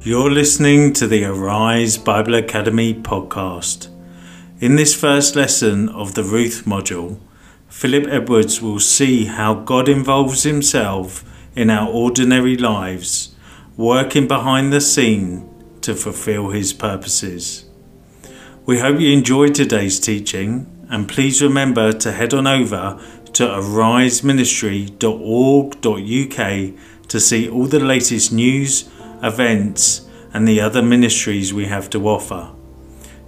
You're listening to the Arise Bible Academy podcast. In this first lesson of the Ruth module, Philip Edwards will see how God involves himself in our ordinary lives, working behind the scene to fulfill his purposes. We hope you enjoyed today's teaching and please remember to head on over to ariseministry.org.uk to see all the latest news events, and the other ministries we have to offer.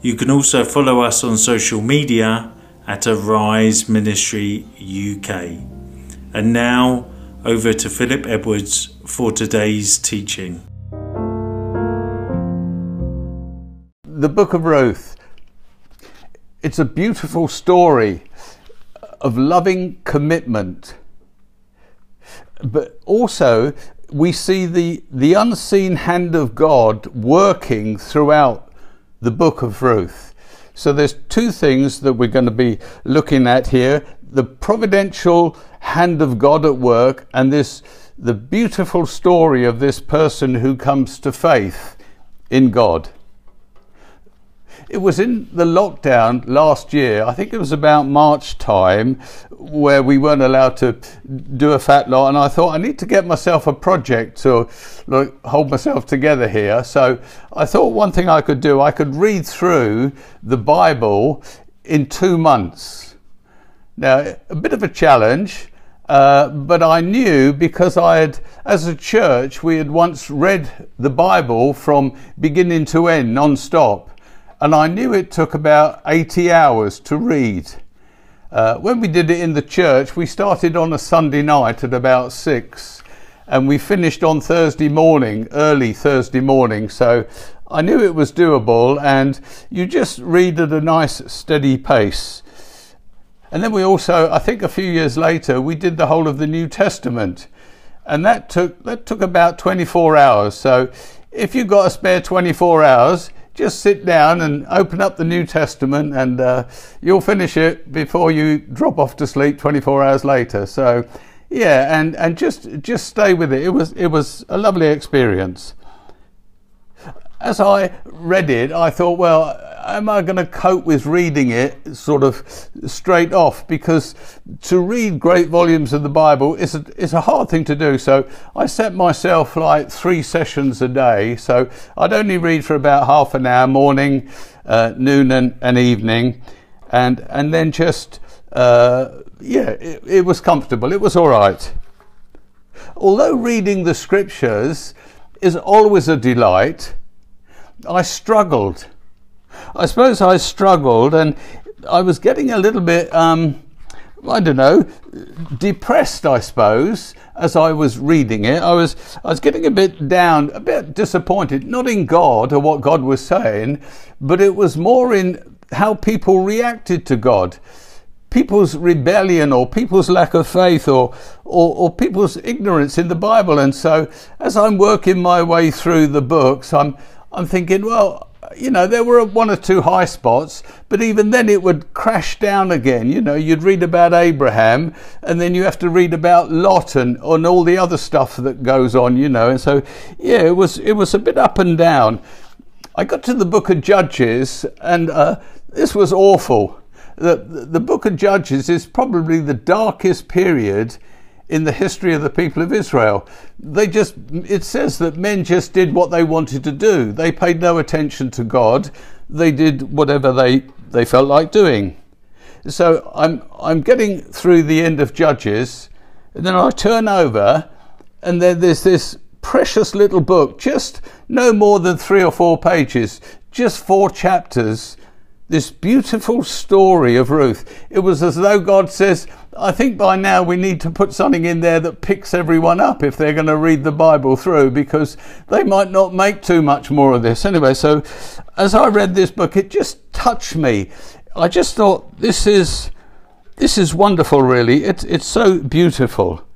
You can also follow us on social media at Arise Ministry UK. And now over to Philip Edwards for today's teaching. The Book of Ruth. It's a beautiful story of loving commitment, but also we see the, the unseen hand of God working throughout the book of Ruth. So there's two things that we're going to be looking at here the providential hand of God at work and this the beautiful story of this person who comes to faith in God. It was in the lockdown last year, I think it was about March time, where we weren't allowed to do a fat lot. And I thought, I need to get myself a project to hold myself together here. So I thought one thing I could do, I could read through the Bible in two months. Now, a bit of a challenge. Uh, but I knew because I had, as a church, we had once read the Bible from beginning to end, non-stop and I knew it took about 80 hours to read. Uh, when we did it in the church, we started on a Sunday night at about six and we finished on Thursday morning, early Thursday morning. So I knew it was doable and you just read at a nice steady pace. And then we also, I think a few years later, we did the whole of the New Testament. And that took, that took about 24 hours. So if you've got a spare 24 hours, just sit down and open up the New Testament and uh, you'll finish it before you drop off to sleep 24 hours later. So, yeah, and, and just, just stay with it. It was, it was a lovely experience. As I read it, I thought, well, am I going to cope with reading it sort of straight off? Because to read great volumes of the Bible is a, is a hard thing to do. So I set myself like three sessions a day. So I'd only read for about half an hour, morning, uh, noon, and, and evening, and and then just uh, yeah, it, it was comfortable. It was all right. Although reading the scriptures is always a delight, I struggled I suppose I struggled and I was getting a little bit, um, I don't know, depressed, I suppose, as I was reading it. I was, I was getting a bit down, a bit disappointed, not in God or what God was saying, but it was more in how people reacted to God. People's rebellion or people's lack of faith or, or, or people's ignorance in the Bible. And so as I'm working my way through the books, I'm, I'm thinking, well, you know, there were one or two high spots, but even then it would crash down again. You know, you'd read about Abraham and then you have to read about Lot and, and all the other stuff that goes on, you know. And so, yeah, it was, it was a bit up and down. I got to the book of Judges and uh, this was awful. The, the book of Judges is probably the darkest period in the history of the people of Israel. They just, it says that men just did what they wanted to do. They paid no attention to God. They did whatever they, they felt like doing. So I'm, I'm getting through the end of Judges, and then I turn over, and then there's this precious little book, just no more than three or four pages, just four chapters this beautiful story of Ruth. It was as though God says, I think by now we need to put something in there that picks everyone up if they're going to read the Bible through because they might not make too much more of this. Anyway, so as I read this book, it just touched me. I just thought this is this is wonderful really. It's it's so beautiful.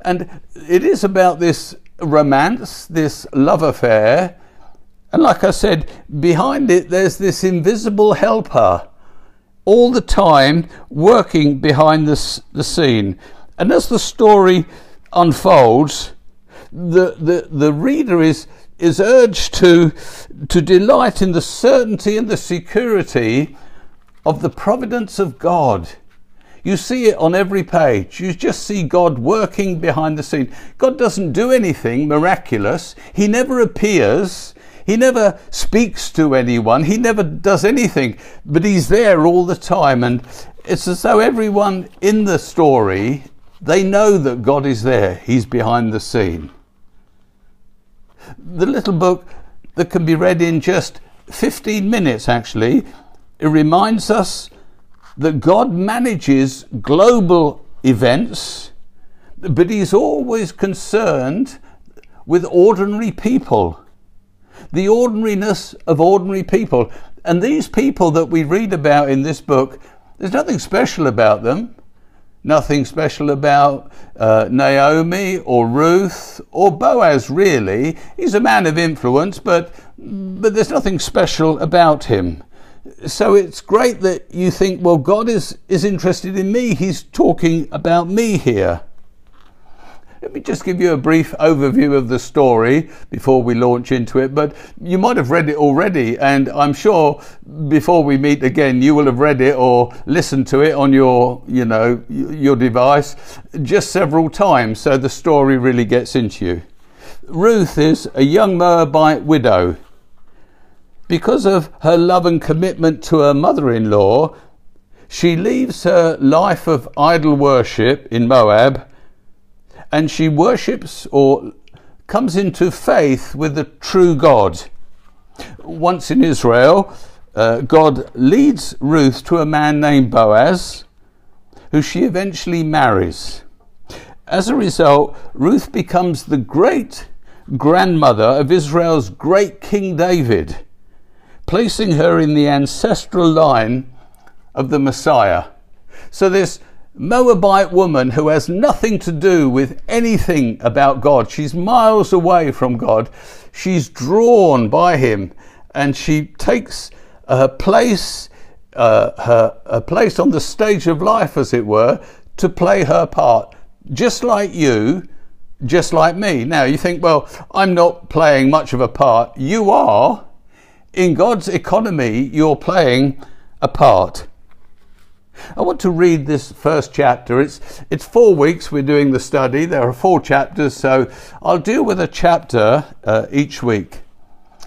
And it is about this romance, this love affair and like I said, behind it, there's this invisible helper all the time working behind the, the scene. And as the story unfolds, the, the, the reader is, is urged to, to delight in the certainty and the security of the providence of God. You see it on every page. You just see God working behind the scene. God doesn't do anything miraculous. He never appears. He never speaks to anyone. He never does anything, but he's there all the time. And it's as though everyone in the story, they know that God is there. He's behind the scene. The little book that can be read in just 15 minutes, actually, it reminds us that God manages global events, but He's always concerned with ordinary people, the ordinariness of ordinary people. And these people that we read about in this book, there's nothing special about them. Nothing special about uh, Naomi or Ruth or Boaz, really. He's a man of influence, but, but there's nothing special about him so it's great that you think, well, God is, is interested in me. He's talking about me here. Let me just give you a brief overview of the story before we launch into it. But you might have read it already, and I'm sure before we meet again, you will have read it or listened to it on your, you know, your device just several times. So the story really gets into you. Ruth is a young Moabite widow because of her love and commitment to her mother in law, she leaves her life of idol worship in Moab and she worships or comes into faith with the true God. Once in Israel, uh, God leads Ruth to a man named Boaz, who she eventually marries. As a result, Ruth becomes the great grandmother of Israel's great King David placing her in the ancestral line of the Messiah. So, this Moabite woman who has nothing to do with anything about God, she's miles away from God, she's drawn by him and she takes her place, uh, her, her place on the stage of life, as it were, to play her part. Just like you, just like me. Now, you think, well, I'm not playing much of a part. You are in God's economy, you're playing a part. I want to read this first chapter. It's, it's four weeks we're doing the study. There are four chapters, so I'll deal with a chapter uh, each week.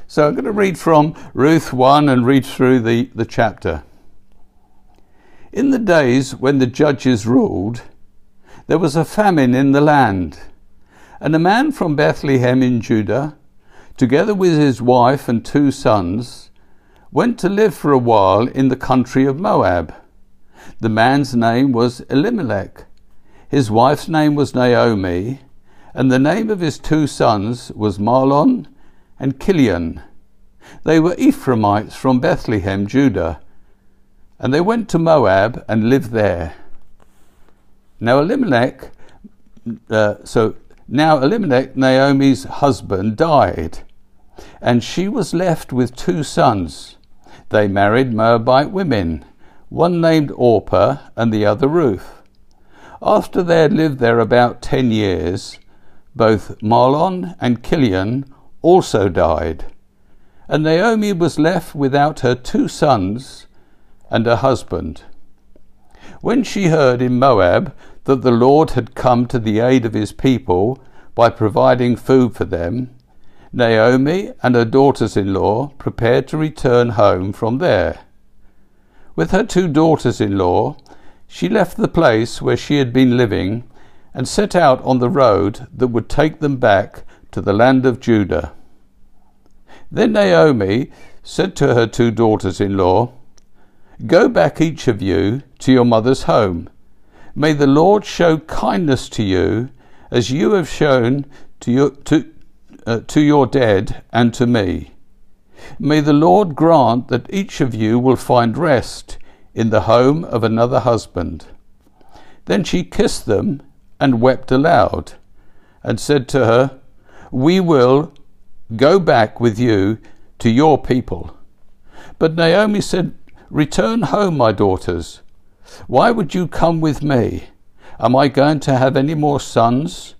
So I'm going to read from Ruth 1 and read through the, the chapter. In the days when the judges ruled, there was a famine in the land, and a man from Bethlehem in Judah together with his wife and two sons, went to live for a while in the country of Moab. The man's name was Elimelech, his wife's name was Naomi, and the name of his two sons was Mahlon and Chilion. They were Ephraimites from Bethlehem, Judah, and they went to Moab and lived there. Now Elimelech, uh, so now Elimelech, Naomi's husband, died, and she was left with two sons. They married Moabite women, one named Orpah and the other Ruth. After they had lived there about ten years, both Mahlon and Chilion also died, and Naomi was left without her two sons and her husband. When she heard in Moab that the Lord had come to the aid of his people by providing food for them, Naomi and her daughters in law prepared to return home from there. With her two daughters in law, she left the place where she had been living and set out on the road that would take them back to the land of Judah. Then Naomi said to her two daughters in law, Go back each of you to your mother's home. May the Lord show kindness to you as you have shown to, your, to, uh, to your dead and to me. May the Lord grant that each of you will find rest in the home of another husband. Then she kissed them and wept aloud, and said to her, We will go back with you to your people. But Naomi said, Return home, my daughters. Why would you come with me? Am I going to have any more sons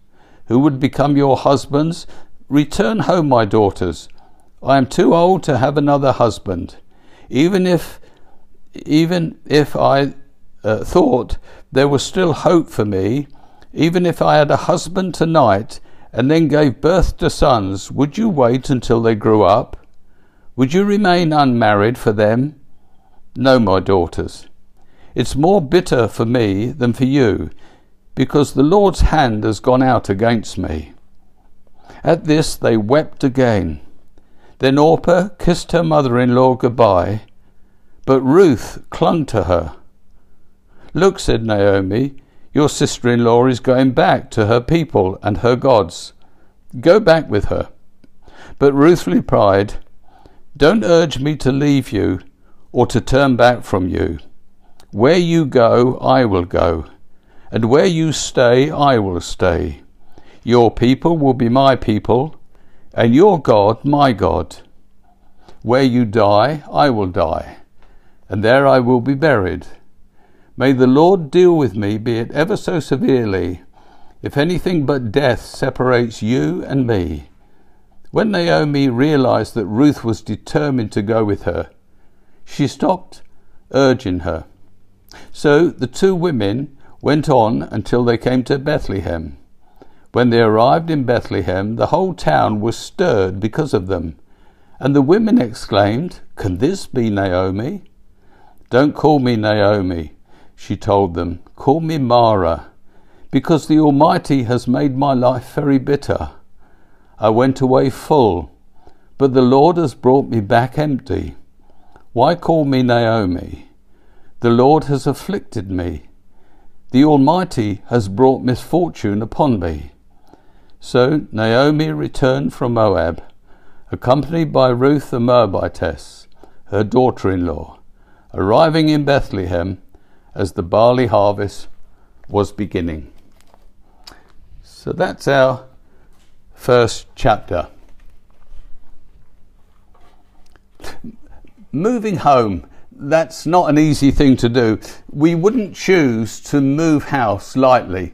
who would become your husbands Return home, my daughters. I am too old to have another husband. Even if, even if I uh, thought there was still hope for me, even if I had a husband tonight and then gave birth to sons, would you wait until they grew up? Would you remain unmarried for them? No, my daughters. It's more bitter for me than for you, because the Lord's hand has gone out against me. At this they wept again. Then Orpah kissed her mother in law goodbye, but Ruth clung to her. Look, said Naomi, your sister in law is going back to her people and her gods. Go back with her. But Ruth replied, Don't urge me to leave you or to turn back from you. Where you go, I will go, and where you stay, I will stay. Your people will be my people, and your God my God. Where you die, I will die, and there I will be buried. May the Lord deal with me, be it ever so severely, if anything but death separates you and me. When Naomi realized that Ruth was determined to go with her, she stopped urging her. So the two women went on until they came to Bethlehem. When they arrived in Bethlehem, the whole town was stirred because of them. And the women exclaimed, Can this be Naomi? Don't call me Naomi, she told them. Call me Mara, because the Almighty has made my life very bitter. I went away full, but the Lord has brought me back empty. Why call me Naomi? The Lord has afflicted me. The Almighty has brought misfortune upon me. So Naomi returned from Moab, accompanied by Ruth the Moabitess, her daughter in law, arriving in Bethlehem as the barley harvest was beginning. So that's our first chapter. Moving home, that's not an easy thing to do. We wouldn't choose to move house lightly.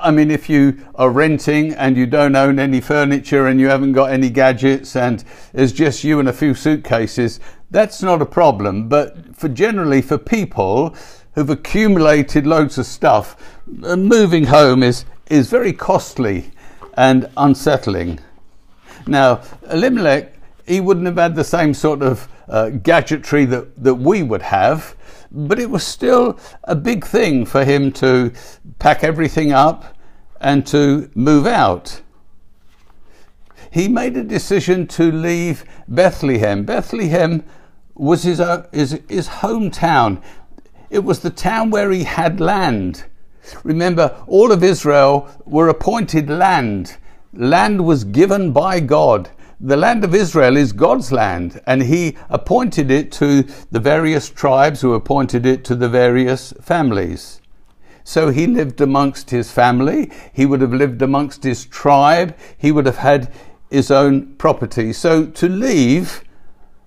I mean, if you are renting and you don't own any furniture and you haven't got any gadgets and it's just you and a few suitcases, that's not a problem. But for generally for people who've accumulated loads of stuff, uh, moving home is, is very costly and unsettling. Now, Elimelech, he wouldn't have had the same sort of uh, gadgetry that, that we would have but it was still a big thing for him to pack everything up and to move out. He made a decision to leave Bethlehem. Bethlehem was his, uh, his, his hometown. It was the town where he had land. Remember, all of Israel were appointed land. Land was given by God the land of Israel is God's land, and He appointed it to the various tribes who appointed it to the various families. So he lived amongst his family, he would have lived amongst his tribe, he would have had his own property. So to leave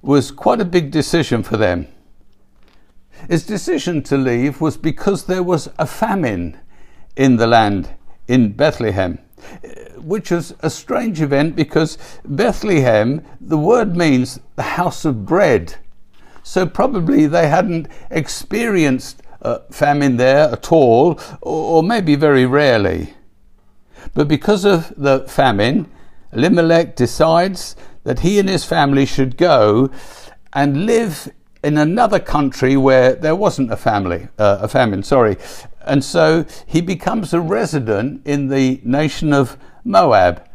was quite a big decision for them. His decision to leave was because there was a famine in the land in Bethlehem which is a strange event because Bethlehem, the word means the house of bread. So probably they hadn't experienced famine there at all, or maybe very rarely. But because of the famine, Elimelech decides that he and his family should go and live in another country where there wasn't a family, uh, a famine, sorry. And so he becomes a resident in the nation of Moab.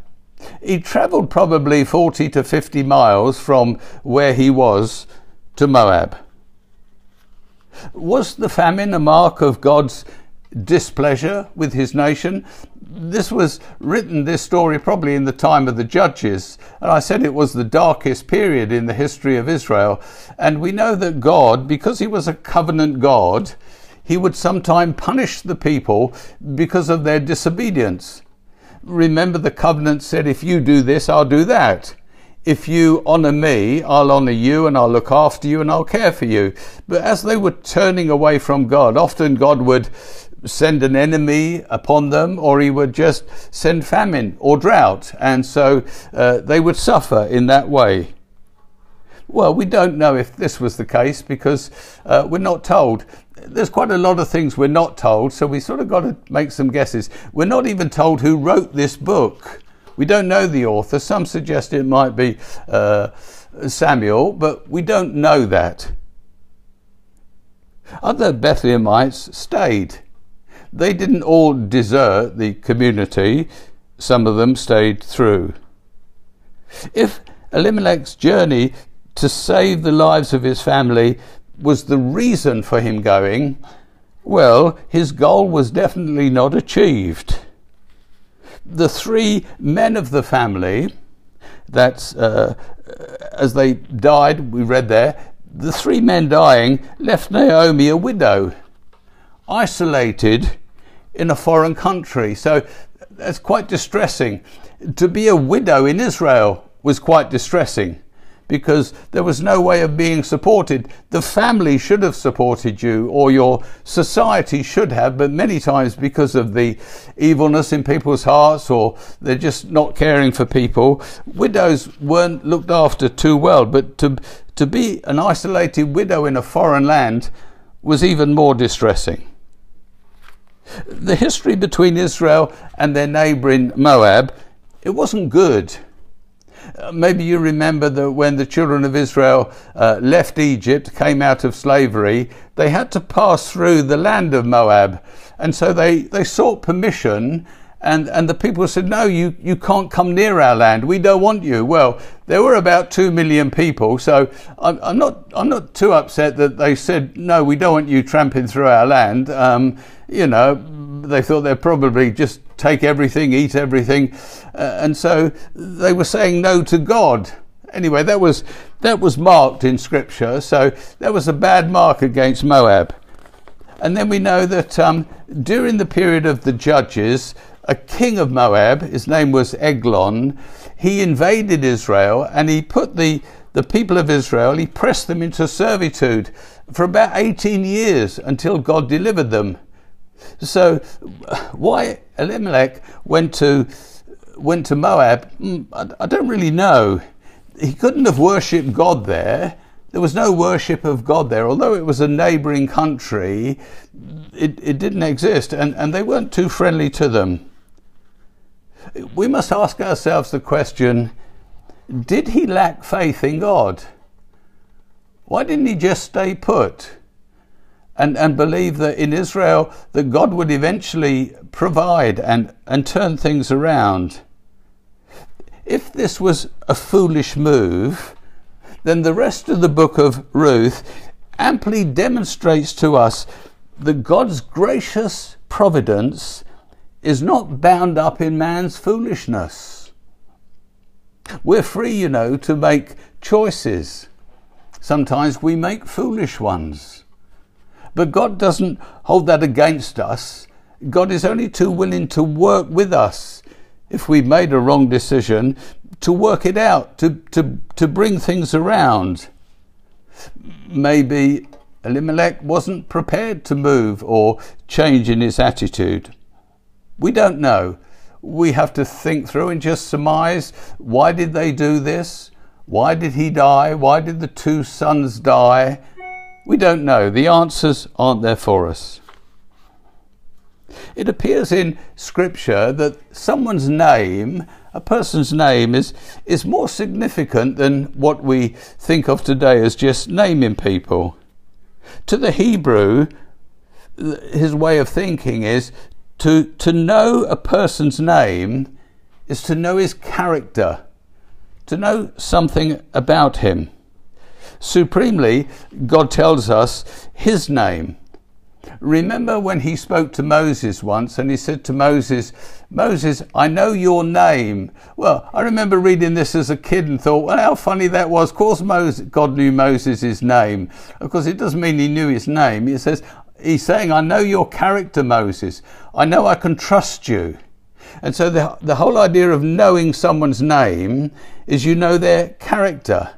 He travelled probably 40 to 50 miles from where he was to Moab. Was the famine a mark of God's displeasure with his nation? This was written, this story, probably in the time of the judges. And I said it was the darkest period in the history of Israel. And we know that God, because he was a covenant God, he would sometime punish the people because of their disobedience. Remember, the covenant said, if you do this, I'll do that. If you honour me, I'll honour you and I'll look after you and I'll care for you. But as they were turning away from God, often God would send an enemy upon them, or he would just send famine or drought, and so uh, they would suffer in that way. Well, we don't know if this was the case because uh, we're not told. There's quite a lot of things we're not told, so we sort of got to make some guesses. We're not even told who wrote this book. We don't know the author. Some suggest it might be uh, Samuel, but we don't know that. Other Bethlehemites stayed. They didn't all desert the community, some of them stayed through. If Elimelech's journey to save the lives of his family was the reason for him going, well, his goal was definitely not achieved. The three men of the family, that uh, as they died, we read there, the three men dying left Naomi a widow, isolated in a foreign country. So that's quite distressing. To be a widow in Israel was quite distressing because there was no way of being supported. The family should have supported you, or your society should have, but many times because of the evilness in people's hearts, or they're just not caring for people, widows weren't looked after too well. But to, to be an isolated widow in a foreign land was even more distressing. The history between Israel and their neighbour in Moab, it wasn't good. Uh, maybe you remember that when the children of Israel uh, left Egypt, came out of slavery, they had to pass through the land of Moab. And so they, they sought permission and, and the people said, no, you, you can't come near our land. We don't want you. Well, there were about two million people, so I'm, I'm not, I'm not too upset that they said, no, we don't want you tramping through our land. Um, you know, they thought they'd probably just take everything, eat everything. Uh, and so they were saying no to God. Anyway, that was, that was marked in scripture. So that was a bad mark against Moab. And then we know that um, during the period of the judges, a king of Moab, his name was Eglon, he invaded Israel and he put the, the people of Israel, he pressed them into servitude for about 18 years until God delivered them. So, why Elimelech went to went to Moab, hmm, I don't really know. He couldn't have worshipped God there. There was no worship of God there, although it was a neighbouring country. It, it didn't exist, and, and they weren't too friendly to them. We must ask ourselves the question: Did he lack faith in God? Why didn't he just stay put? And, and believe that in Israel that God would eventually provide and, and turn things around. If this was a foolish move, then the rest of the book of Ruth amply demonstrates to us that God's gracious providence is not bound up in man's foolishness. We're free, you know, to make choices. Sometimes we make foolish ones. But God doesn't hold that against us. God is only too willing to work with us if we've made a wrong decision, to work it out, to, to, to bring things around. Maybe Elimelech wasn't prepared to move or change in his attitude. We don't know. We have to think through and just surmise why did they do this? Why did he die? Why did the two sons die? We don't know. The answers aren't there for us. It appears in Scripture that someone's name, a person's name, is, is more significant than what we think of today as just naming people. To the Hebrew, his way of thinking is to, to know a person's name is to know his character, to know something about him. Supremely, God tells us his name. Remember when he spoke to Moses once and he said to Moses, Moses, I know your name. Well, I remember reading this as a kid and thought, well, how funny that was. Of course, Moses, God knew Moses' name. Of course, it doesn't mean he knew his name. He says, He's saying, I know your character, Moses. I know I can trust you. And so the, the whole idea of knowing someone's name is you know their character.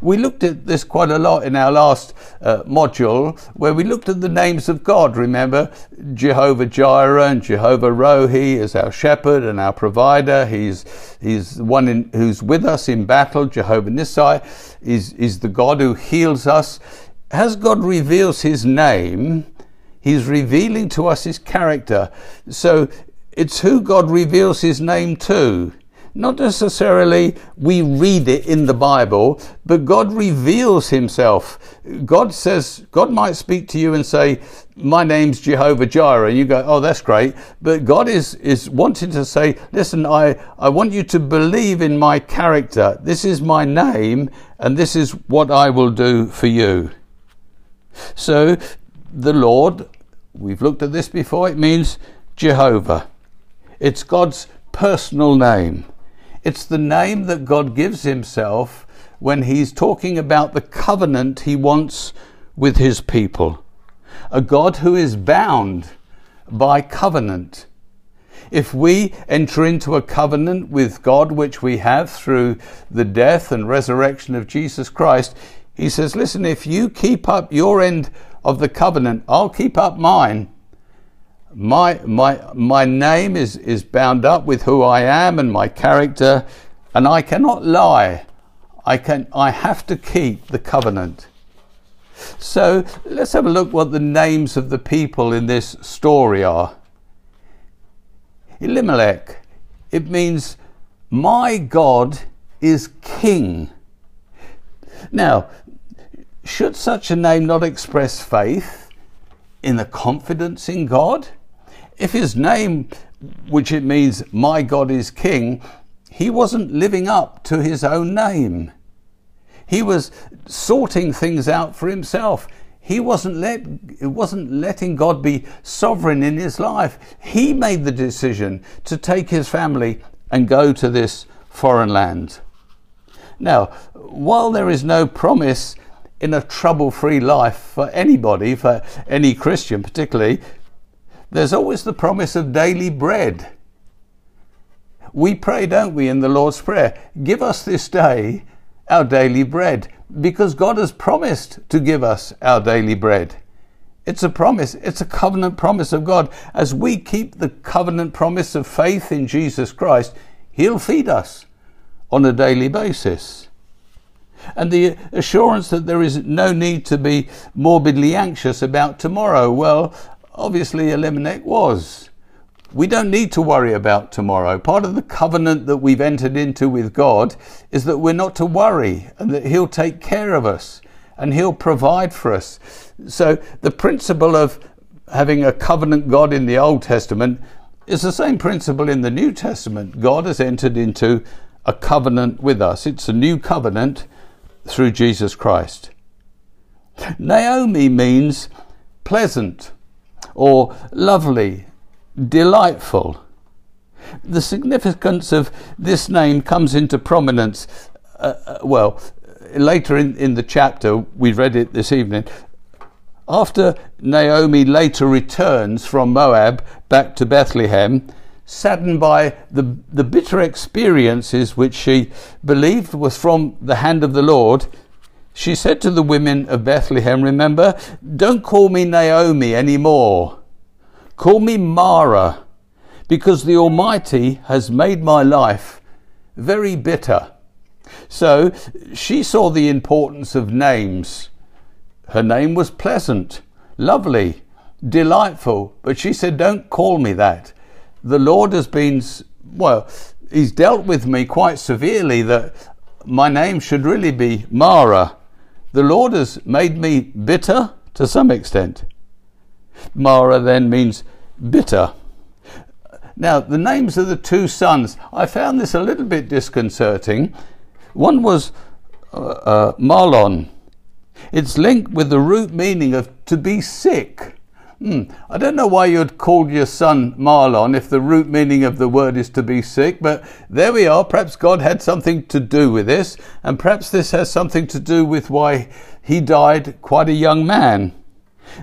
We looked at this quite a lot in our last uh, module, where we looked at the names of God. Remember, Jehovah Jireh and Jehovah Rohi is our shepherd and our provider. He's he's one in, who's with us in battle. Jehovah Nissi is is the God who heals us. As God reveals His name, He's revealing to us His character. So it's who God reveals His name to. Not necessarily we read it in the Bible, but God reveals himself. God says, God might speak to you and say, My name's Jehovah Jireh. And you go, Oh, that's great. But God is, is wanting to say, Listen, I, I want you to believe in my character. This is my name, and this is what I will do for you. So, the Lord, we've looked at this before, it means Jehovah. It's God's personal name. It's the name that God gives himself when he's talking about the covenant he wants with his people. A God who is bound by covenant. If we enter into a covenant with God, which we have through the death and resurrection of Jesus Christ, he says, Listen, if you keep up your end of the covenant, I'll keep up mine my my my name is is bound up with who I am and my character and I cannot lie. I can I have to keep the covenant. So let's have a look what the names of the people in this story are. Elimelech. It means my God is king. Now should such a name not express faith in the confidence in God if his name, which it means my God is king, he wasn't living up to his own name. He was sorting things out for himself. He wasn't let wasn't letting God be sovereign in his life. He made the decision to take his family and go to this foreign land. Now, while there is no promise in a trouble free life for anybody, for any Christian particularly, there's always the promise of daily bread. We pray, don't we, in the Lord's Prayer, give us this day our daily bread, because God has promised to give us our daily bread. It's a promise, it's a covenant promise of God. As we keep the covenant promise of faith in Jesus Christ, He'll feed us on a daily basis. And the assurance that there is no need to be morbidly anxious about tomorrow. Well, Obviously, Elimelech was. We don't need to worry about tomorrow. Part of the covenant that we've entered into with God is that we're not to worry and that He'll take care of us and He'll provide for us. So, the principle of having a covenant God in the Old Testament is the same principle in the New Testament. God has entered into a covenant with us, it's a new covenant through Jesus Christ. Naomi means pleasant or lovely, delightful. The significance of this name comes into prominence, uh, uh, well, later in, in the chapter, we read it this evening. After Naomi later returns from Moab back to Bethlehem, saddened by the, the bitter experiences which she believed was from the hand of the Lord, she said to the women of Bethlehem, Remember, don't call me Naomi anymore. Call me Mara, because the Almighty has made my life very bitter. So she saw the importance of names. Her name was pleasant, lovely, delightful, but she said, Don't call me that. The Lord has been, well, He's dealt with me quite severely that my name should really be Mara the Lord has made me bitter to some extent. Mara then means bitter. Now, the names of the two sons, I found this a little bit disconcerting. One was uh, uh, Mahlon. It's linked with the root meaning of to be sick. Hmm. I don't know why you'd called your son Mahlon if the root meaning of the word is to be sick, but there we are. Perhaps God had something to do with this, and perhaps this has something to do with why he died quite a young man.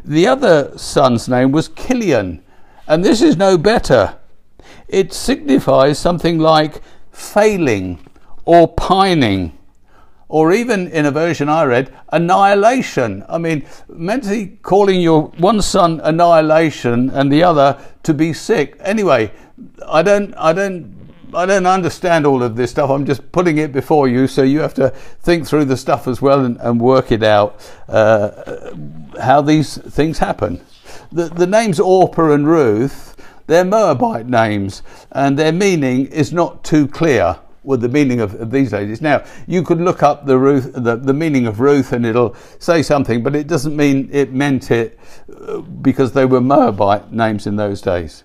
The other son's name was Chilion, and this is no better. It signifies something like failing or pining or even in a version I read, annihilation. I mean, mentally calling your one son annihilation and the other to be sick. Anyway, I don't, I don't, I don't understand all of this stuff. I'm just putting it before you, so you have to think through the stuff as well and, and work it out uh, how these things happen. The, the names Orpah and Ruth, they're Moabite names, and their meaning is not too clear with the meaning of, these ladies. Now, you could look up the, Ruth, the, the meaning of Ruth and it'll say something, but it doesn't mean it meant it uh, because they were Moabite names in those days.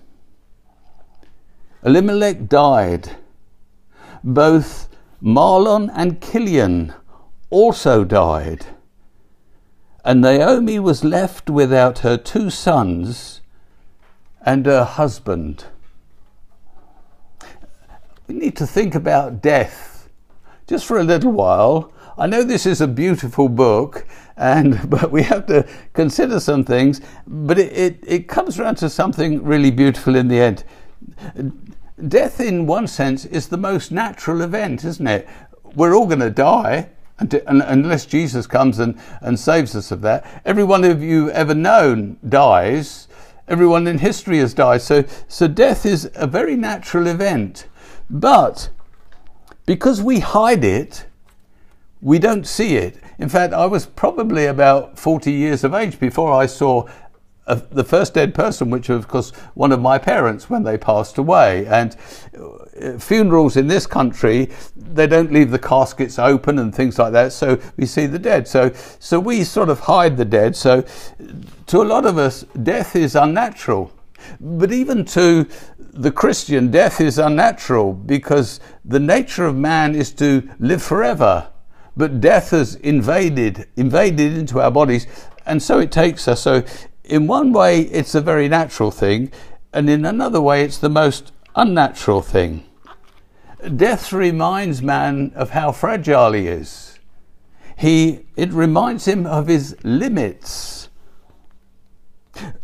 Elimelech died. Both Mahlon and Chilion also died. And Naomi was left without her two sons and her husband need to think about death just for a little while. I know this is a beautiful book, and but we have to consider some things. But it, it, it comes around to something really beautiful in the end. Death, in one sense, is the most natural event, isn't it? We're all going to die unless Jesus comes and, and saves us of that. Everyone of you ever known dies. Everyone in history has died. So, so death is a very natural event. But because we hide it, we don't see it. In fact, I was probably about 40 years of age before I saw a, the first dead person, which was, of course, one of my parents when they passed away. And uh, funerals in this country, they don't leave the caskets open and things like that, so we see the dead. So, so we sort of hide the dead. So, to a lot of us, death is unnatural. But even to the Christian, death is unnatural because the nature of man is to live forever. But death has invaded, invaded into our bodies, and so it takes us. So, in one way, it's a very natural thing, and in another way, it's the most unnatural thing. Death reminds man of how fragile he is. He, it reminds him of his limits.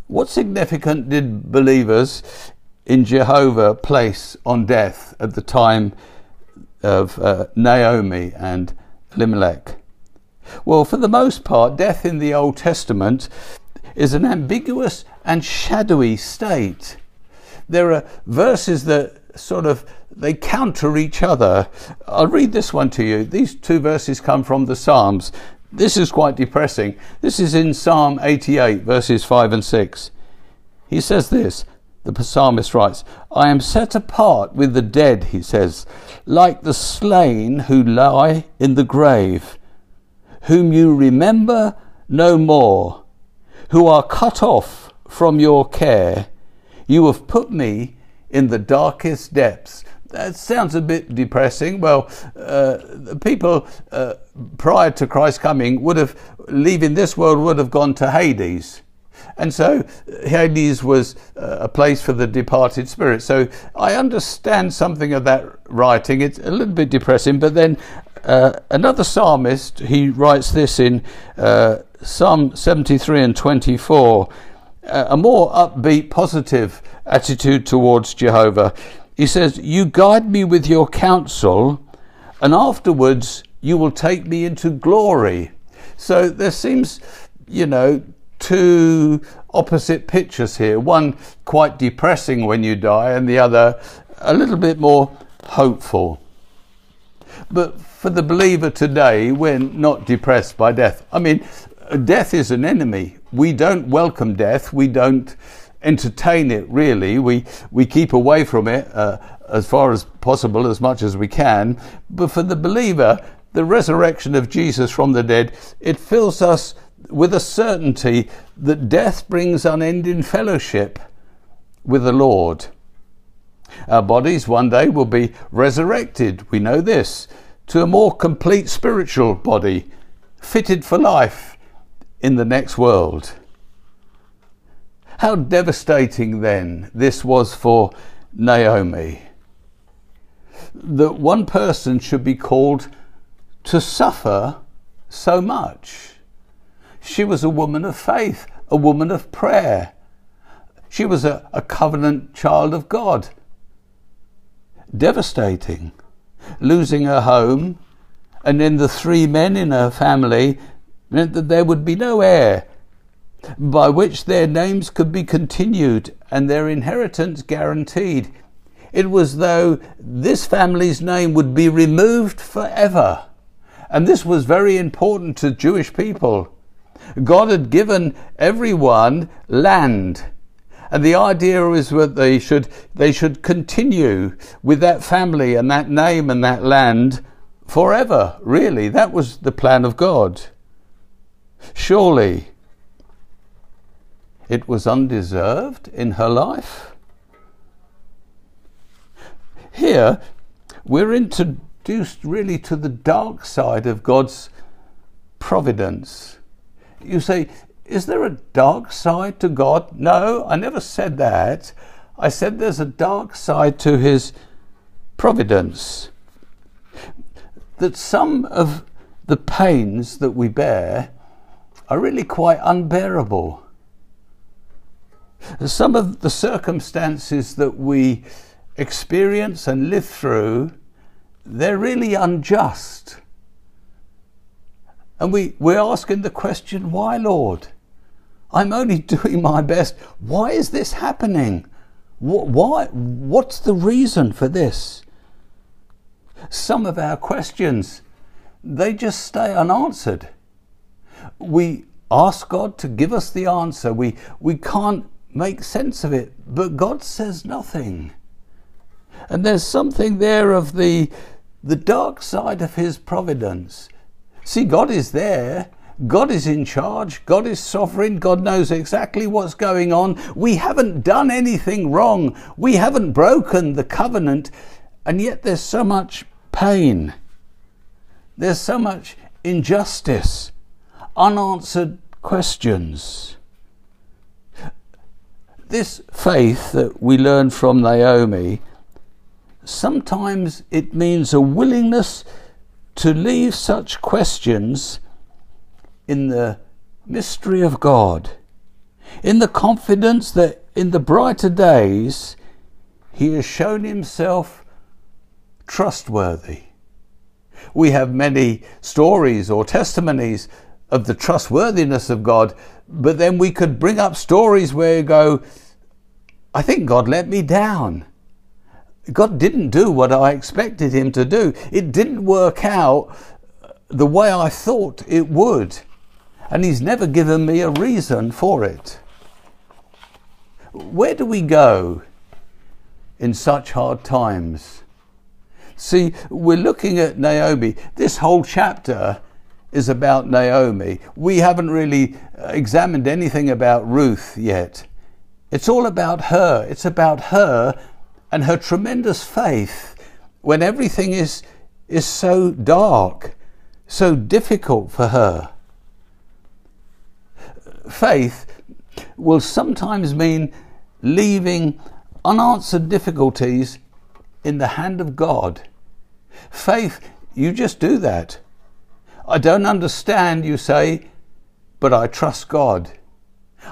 What significant did believers in Jehovah place on death at the time of uh, Naomi and Elimelech? Well, for the most part, death in the Old Testament is an ambiguous and shadowy state. There are verses that sort of they counter each other. I'll read this one to you. These two verses come from the Psalms. This is quite depressing. This is in Psalm 88, verses 5 and 6. He says this the psalmist writes, I am set apart with the dead, he says, like the slain who lie in the grave, whom you remember no more, who are cut off from your care. You have put me in the darkest depths. That sounds a bit depressing. Well, uh, people uh, prior to Christ's coming would have, leaving this world, would have gone to Hades. And so Hades was uh, a place for the departed spirit. So I understand something of that writing. It's a little bit depressing, but then uh, another psalmist, he writes this in uh, Psalm 73 and 24, uh, a more upbeat, positive attitude towards Jehovah. He says, You guide me with your counsel, and afterwards you will take me into glory. So there seems, you know, two opposite pictures here one quite depressing when you die, and the other a little bit more hopeful. But for the believer today, we're not depressed by death. I mean, death is an enemy. We don't welcome death. We don't entertain it really. We, we keep away from it uh, as far as possible, as much as we can. But for the believer, the resurrection of Jesus from the dead, it fills us with a certainty that death brings unending fellowship with the Lord. Our bodies one day will be resurrected, we know this, to a more complete spiritual body, fitted for life in the next world. How devastating then this was for Naomi. That one person should be called to suffer so much. She was a woman of faith, a woman of prayer. She was a, a covenant child of God. Devastating. Losing her home and then the three men in her family meant that there would be no heir by which their names could be continued and their inheritance guaranteed. It was though this family's name would be removed forever. And this was very important to Jewish people. God had given everyone land. And the idea was that they should, they should continue with that family and that name and that land forever, really. That was the plan of God. Surely it was undeserved in her life. Here, we're introduced really to the dark side of God's providence. You say, is there a dark side to God? No, I never said that. I said there's a dark side to his providence. That some of the pains that we bear are really quite unbearable. Some of the circumstances that we experience and live through, they're really unjust. And we, we're asking the question, why, Lord? I'm only doing my best. Why is this happening? Why? What's the reason for this? Some of our questions, they just stay unanswered. We ask God to give us the answer. We, we can't make sense of it, but God says nothing. And there's something there of the, the dark side of His providence. See, God is there. God is in charge. God is sovereign. God knows exactly what's going on. We haven't done anything wrong. We haven't broken the covenant. And yet there's so much pain. There's so much injustice, unanswered questions this faith that we learn from Naomi, sometimes it means a willingness to leave such questions in the mystery of God, in the confidence that in the brighter days He has shown Himself trustworthy. We have many stories or testimonies of the trustworthiness of God but then we could bring up stories where you go, I think God let me down. God didn't do what I expected him to do. It didn't work out the way I thought it would. And he's never given me a reason for it. Where do we go in such hard times? See, we're looking at Naomi. This whole chapter is about Naomi. We haven't really examined anything about Ruth yet. It's all about her. It's about her and her tremendous faith when everything is, is so dark, so difficult for her. Faith will sometimes mean leaving unanswered difficulties in the hand of God. Faith, you just do that. I don't understand, you say, but I trust God.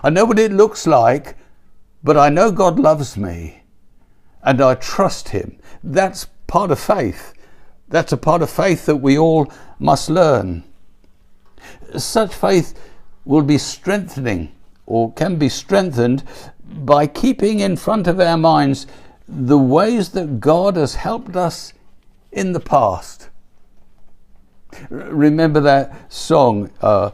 I know what it looks like, but I know God loves me and I trust Him. That's part of faith. That's a part of faith that we all must learn. Such faith will be strengthening or can be strengthened by keeping in front of our minds the ways that God has helped us in the past Remember that song? Uh,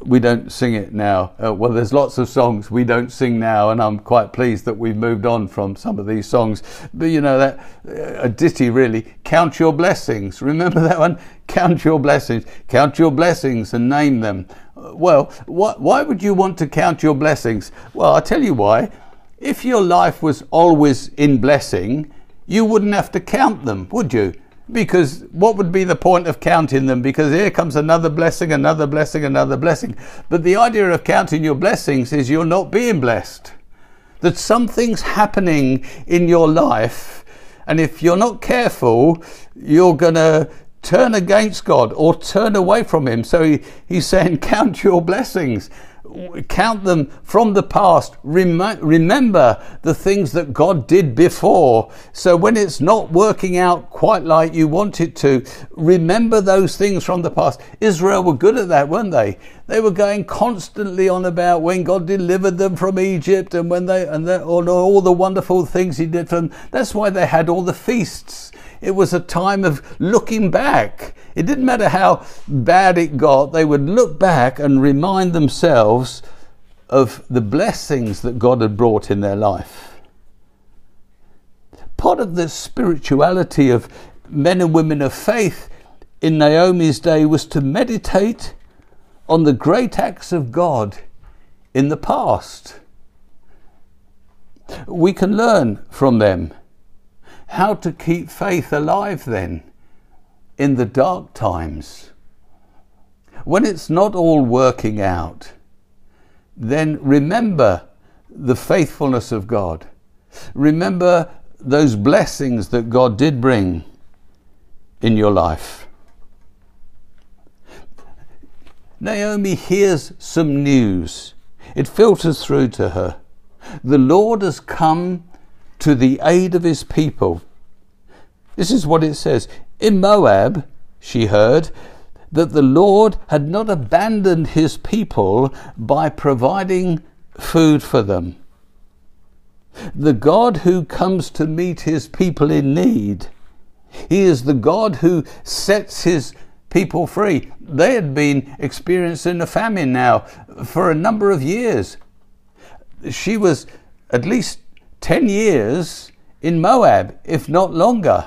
we don't sing it now. Uh, well, there's lots of songs we don't sing now, and I'm quite pleased that we've moved on from some of these songs. But you know that uh, a ditty really. Count your blessings. Remember that one? Count your blessings. Count your blessings and name them. Well, wh- why would you want to count your blessings? Well, I'll tell you why. If your life was always in blessing, you wouldn't have to count them, would you? Because what would be the point of counting them? Because here comes another blessing, another blessing, another blessing. But the idea of counting your blessings is you're not being blessed. That something's happening in your life, and if you're not careful, you're going to turn against God or turn away from Him. So he, he's saying, Count your blessings. Count them from the past. Rem- remember the things that God did before. So when it's not working out quite like you want it to, remember those things from the past. Israel were good at that, weren't they? They were going constantly on about when God delivered them from Egypt and when they and all, all the wonderful things He did for them. That's why they had all the feasts. It was a time of looking back. It didn't matter how bad it got, they would look back and remind themselves of the blessings that God had brought in their life. Part of the spirituality of men and women of faith in Naomi's day was to meditate on the great acts of God in the past. We can learn from them how to keep faith alive then in the dark times. When it's not all working out, then remember the faithfulness of God. Remember those blessings that God did bring in your life. Naomi hears some news. It filters through to her. The Lord has come to the aid of his people. This is what it says. In Moab, she heard that the Lord had not abandoned his people by providing food for them. The God who comes to meet his people in need. He is the God who sets his people free. They had been experiencing a famine now for a number of years. She was at least 10 years in Moab, if not longer.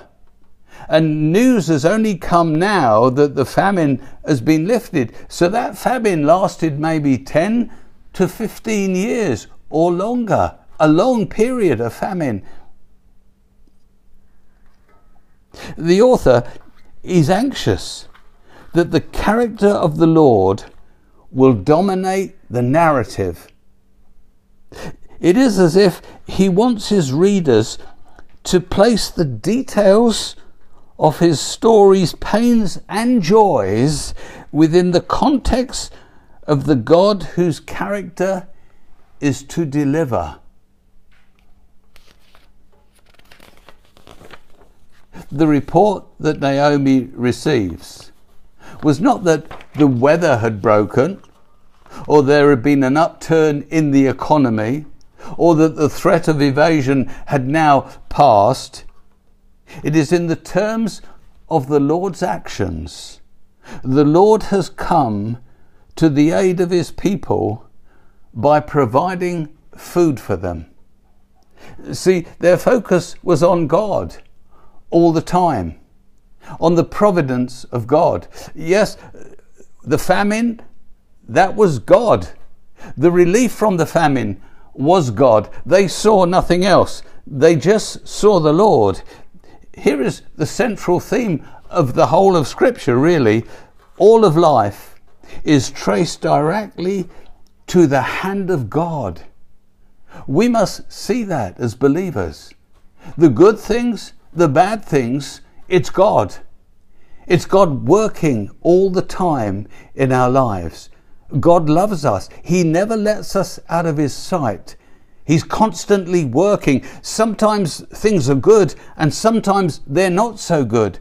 And news has only come now that the famine has been lifted. So that famine lasted maybe 10 to 15 years or longer, a long period of famine. The author is anxious that the character of the Lord will dominate the narrative. It is as if he wants his readers to place the details of his story's pains and joys within the context of the God whose character is to deliver. The report that Naomi receives was not that the weather had broken or there had been an upturn in the economy or that the threat of evasion had now passed. It is in the terms of the Lord's actions. The Lord has come to the aid of his people by providing food for them. See, their focus was on God all the time, on the providence of God. Yes, the famine, that was God. The relief from the famine was God. They saw nothing else. They just saw the Lord. Here is the central theme of the whole of Scripture, really. All of life is traced directly to the hand of God. We must see that as believers. The good things, the bad things, it's God. It's God working all the time in our lives. God loves us. He never lets us out of His sight. He's constantly working. Sometimes things are good and sometimes they're not so good.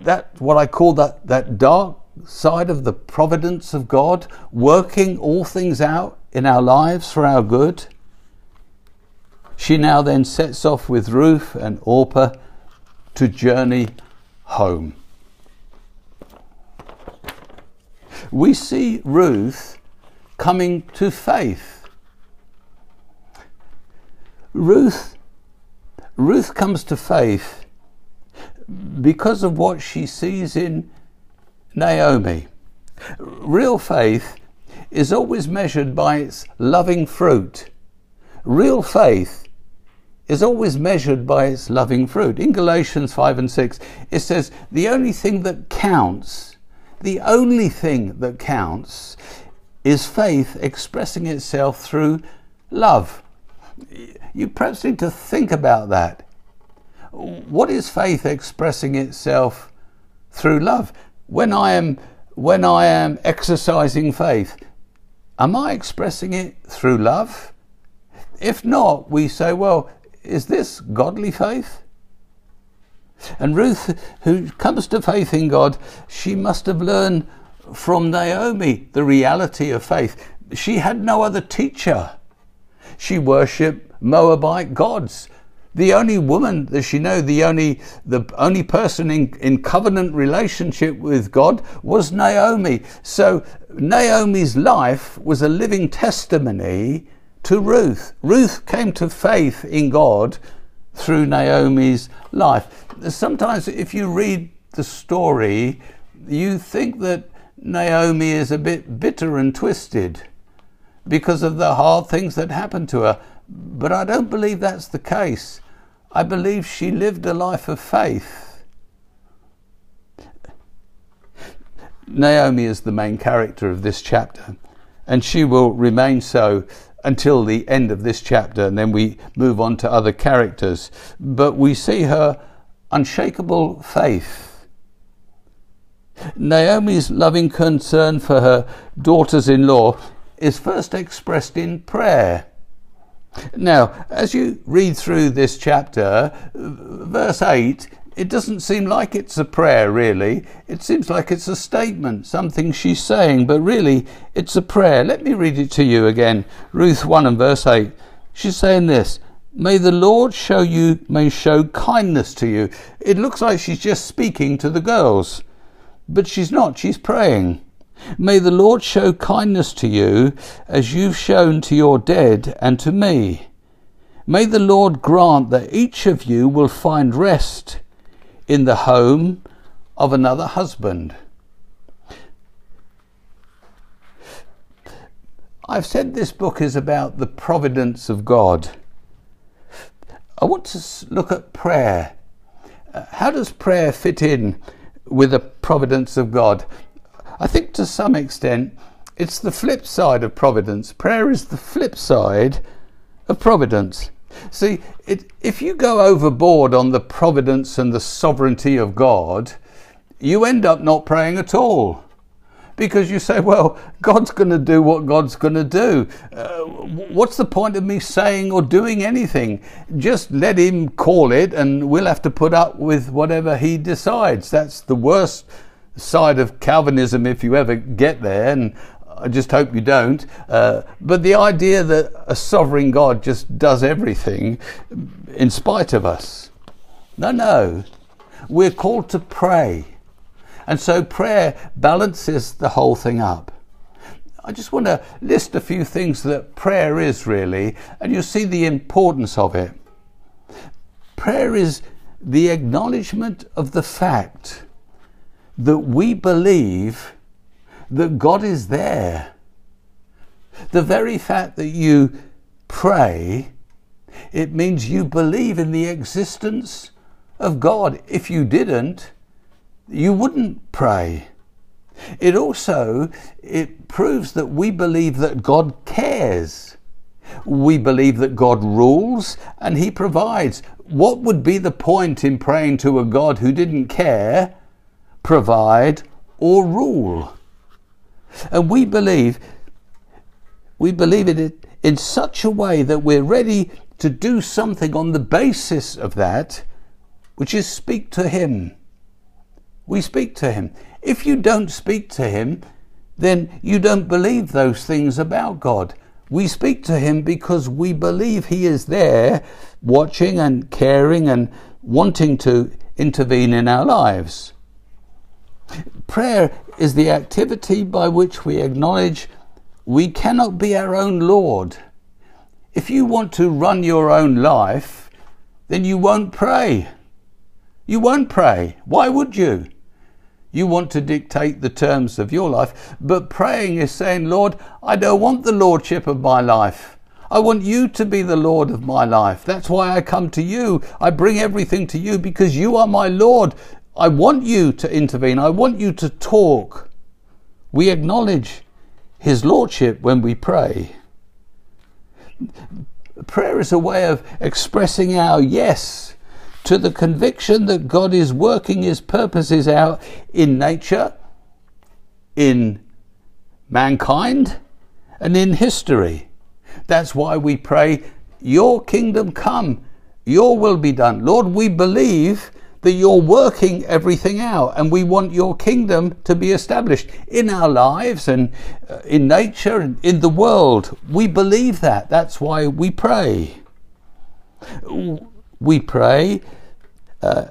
That what I call that, that dark side of the providence of God, working all things out in our lives for our good. She now then sets off with Ruth and Orpah to journey home. We see Ruth coming to faith. Ruth, Ruth comes to faith because of what she sees in Naomi. Real faith is always measured by its loving fruit. Real faith is always measured by its loving fruit. In Galatians 5 and 6, it says, The only thing that counts the only thing that counts is faith expressing itself through love. You perhaps need to think about that. What is faith expressing itself through love? When I am when I am exercising faith, Am I expressing it through love? If not, we say, well, is this godly faith? And Ruth, who comes to faith in God, she must have learned from Naomi the reality of faith. She had no other teacher. She worshipped Moabite gods. The only woman that she knew, the only the only person in, in covenant relationship with God was Naomi. So Naomi's life was a living testimony to Ruth. Ruth came to faith in God through Naomi's life. Sometimes, if you read the story, you think that Naomi is a bit bitter and twisted because of the hard things that happened to her. But I don't believe that's the case. I believe she lived a life of faith. Naomi is the main character of this chapter, and she will remain so until the end of this chapter, and then we move on to other characters. But we see her unshakable faith. Naomi's loving concern for her daughters in law is first expressed in prayer. Now, as you read through this chapter, verse 8, it doesn't seem like it's a prayer, really. It seems like it's a statement, something she's saying, but really it's a prayer. Let me read it to you again. Ruth 1 and verse 8. She's saying this May the Lord show you, may show kindness to you. It looks like she's just speaking to the girls, but she's not, she's praying. May the Lord show kindness to you as you've shown to your dead and to me. May the Lord grant that each of you will find rest in the home of another husband. I've said this book is about the providence of God. I want to look at prayer. Uh, how does prayer fit in with the providence of God? I think to some extent it's the flip side of providence. Prayer is the flip side of providence. See, it, if you go overboard on the providence and the sovereignty of God, you end up not praying at all. Because you say, well, God's going to do what God's going to do. Uh, what's the point of me saying or doing anything? Just let Him call it, and we'll have to put up with whatever He decides. That's the worst side of Calvinism if you ever get there, and I just hope you don't. Uh, but the idea that a sovereign God just does everything in spite of us. No, no. We're called to pray. And so prayer balances the whole thing up. I just want to list a few things that prayer is really, and you'll see the importance of it. Prayer is the acknowledgement of the fact that we believe that God is there. The very fact that you pray, it means you believe in the existence of God. If you didn't, you wouldn't pray. It also it proves that we believe that God cares. We believe that God rules and he provides. What would be the point in praying to a God who didn't care provide, or rule. And we believe, we believe it in such a way that we're ready to do something on the basis of that, which is speak to Him. We speak to Him. If you don't speak to Him, then you don't believe those things about God. We speak to Him because we believe He is there, watching and caring and wanting to intervene in our lives. Prayer is the activity by which we acknowledge we cannot be our own Lord. If you want to run your own life, then you won't pray. You won't pray. Why would you? You want to dictate the terms of your life, but praying is saying, Lord, I don't want the lordship of my life. I want you to be the Lord of my life. That's why I come to you. I bring everything to you because you are my Lord. I want you to intervene. I want you to talk. We acknowledge His Lordship when we pray. Prayer is a way of expressing our yes to the conviction that God is working His purposes out in nature, in mankind, and in history. That's why we pray, Your kingdom come, Your will be done. Lord, we believe that you're working everything out and we want your kingdom to be established in our lives and uh, in nature and in the world. We believe that. That's why we pray. We pray. Uh,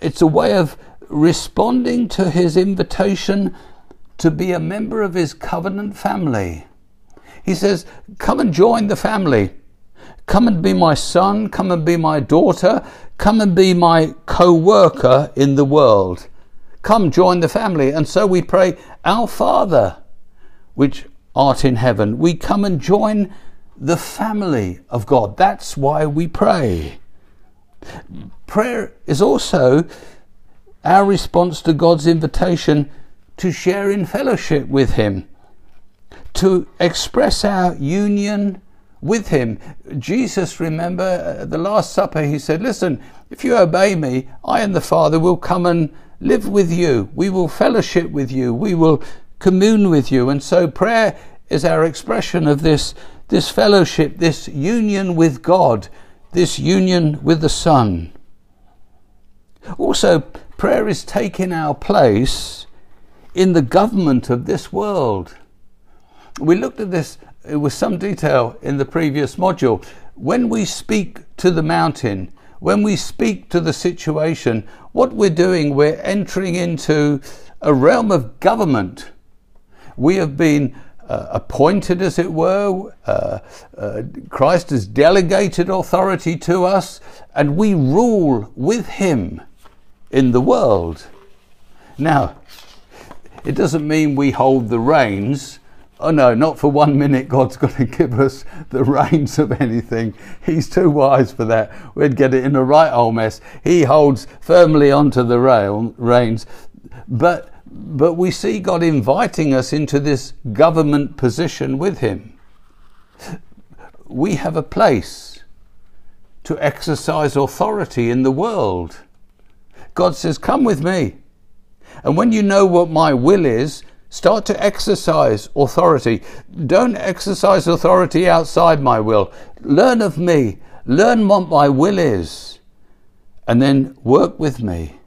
it's a way of responding to his invitation to be a member of his covenant family. He says, Come and join the family. Come and be my son. Come and be my daughter. Come and be my co worker in the world. Come join the family. And so we pray, Our Father, which art in heaven. We come and join the family of God. That's why we pray. Prayer is also our response to God's invitation to share in fellowship with Him, to express our union with him. Jesus, remember, at uh, the Last Supper, he said, Listen, if you obey me, I and the Father will come and live with you. We will fellowship with you. We will commune with you. And so prayer is our expression of this, this fellowship, this union with God, this union with the Son. Also, prayer is taking our place in the government of this world. We looked at this with some detail in the previous module. When we speak to the mountain, when we speak to the situation, what we're doing, we're entering into a realm of government. We have been uh, appointed, as it were. Uh, uh, Christ has delegated authority to us, and we rule with Him in the world. Now, it doesn't mean we hold the reins Oh no, not for one minute God's going to give us the reins of anything. He's too wise for that. We'd get it in a right old mess. He holds firmly onto the rail, reins. But, but we see God inviting us into this government position with Him. We have a place to exercise authority in the world. God says, Come with me. And when you know what my will is, Start to exercise authority. Don't exercise authority outside my will. Learn of me. Learn what my will is. And then work with me.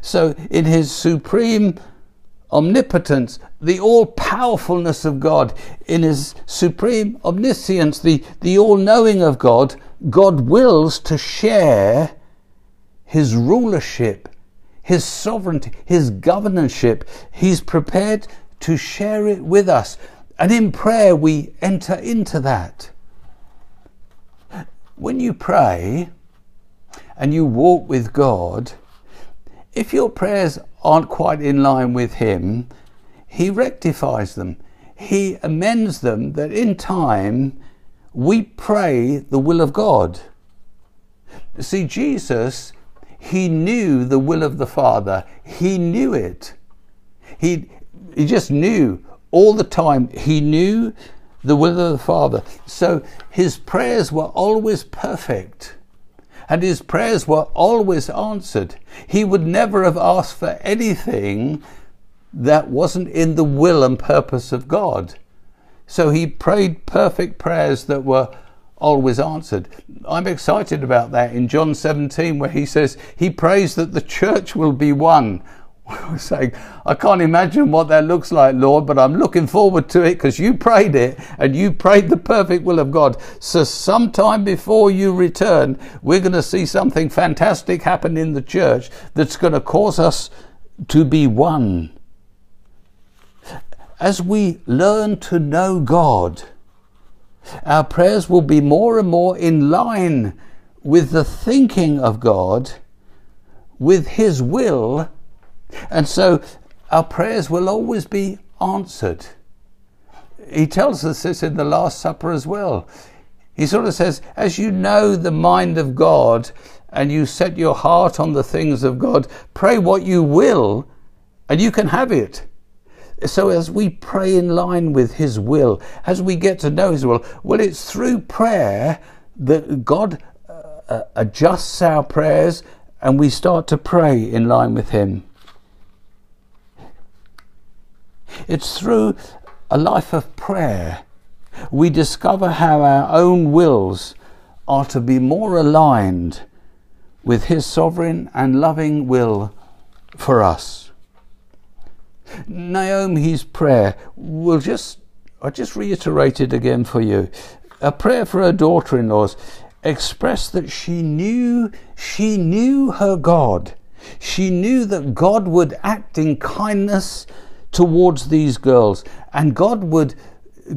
So, in His supreme omnipotence, the all powerfulness of God, in His supreme omniscience, the, the all knowing of God, God wills to share His rulership his sovereignty, His governorship. He's prepared to share it with us. And in prayer, we enter into that. When you pray and you walk with God, if your prayers aren't quite in line with Him, He rectifies them. He amends them that in time we pray the will of God. See, Jesus he knew the will of the Father. He knew it. He, he just knew all the time. He knew the will of the Father. So his prayers were always perfect. And his prayers were always answered. He would never have asked for anything that wasn't in the will and purpose of God. So he prayed perfect prayers that were always answered. I'm excited about that in John 17, where he says he prays that the church will be one. We're saying, I can't imagine what that looks like, Lord, but I'm looking forward to it because you prayed it and you prayed the perfect will of God. So, sometime before you return, we're going to see something fantastic happen in the church that's going to cause us to be one. As we learn to know God, our prayers will be more and more in line with the thinking of God, with His will, and so our prayers will always be answered. He tells us this in the Last Supper as well. He sort of says, as you know the mind of God and you set your heart on the things of God, pray what you will and you can have it. So as we pray in line with His will, as we get to know His will, well, it's through prayer that God uh, uh, adjusts our prayers and we start to pray in line with Him. It's through a life of prayer we discover how our own wills are to be more aligned with His sovereign and loving will for us. Naomi's prayer We'll just, I just reiterate it again for you. A prayer for her daughter in laws expressed that she knew, she knew her God. She knew that God would act in kindness towards these girls and God would,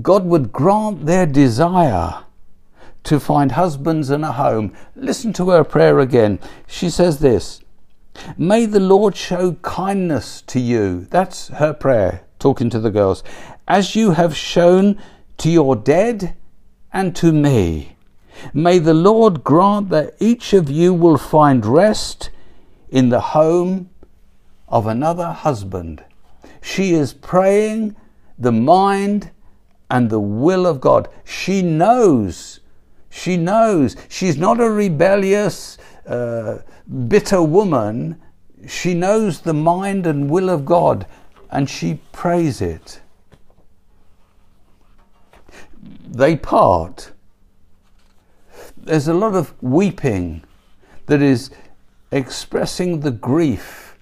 God would grant their desire to find husbands and a home. Listen to her prayer again. She says this May the Lord show kindness to you. That's her prayer, talking to the girls, as you have shown to your dead and to me. May the Lord grant that each of you will find rest in the home of another husband. She is praying the mind and the will of God. She knows she knows she's not a rebellious, uh, bitter woman. She knows the mind and will of God and she prays it. They part. There's a lot of weeping that is expressing the grief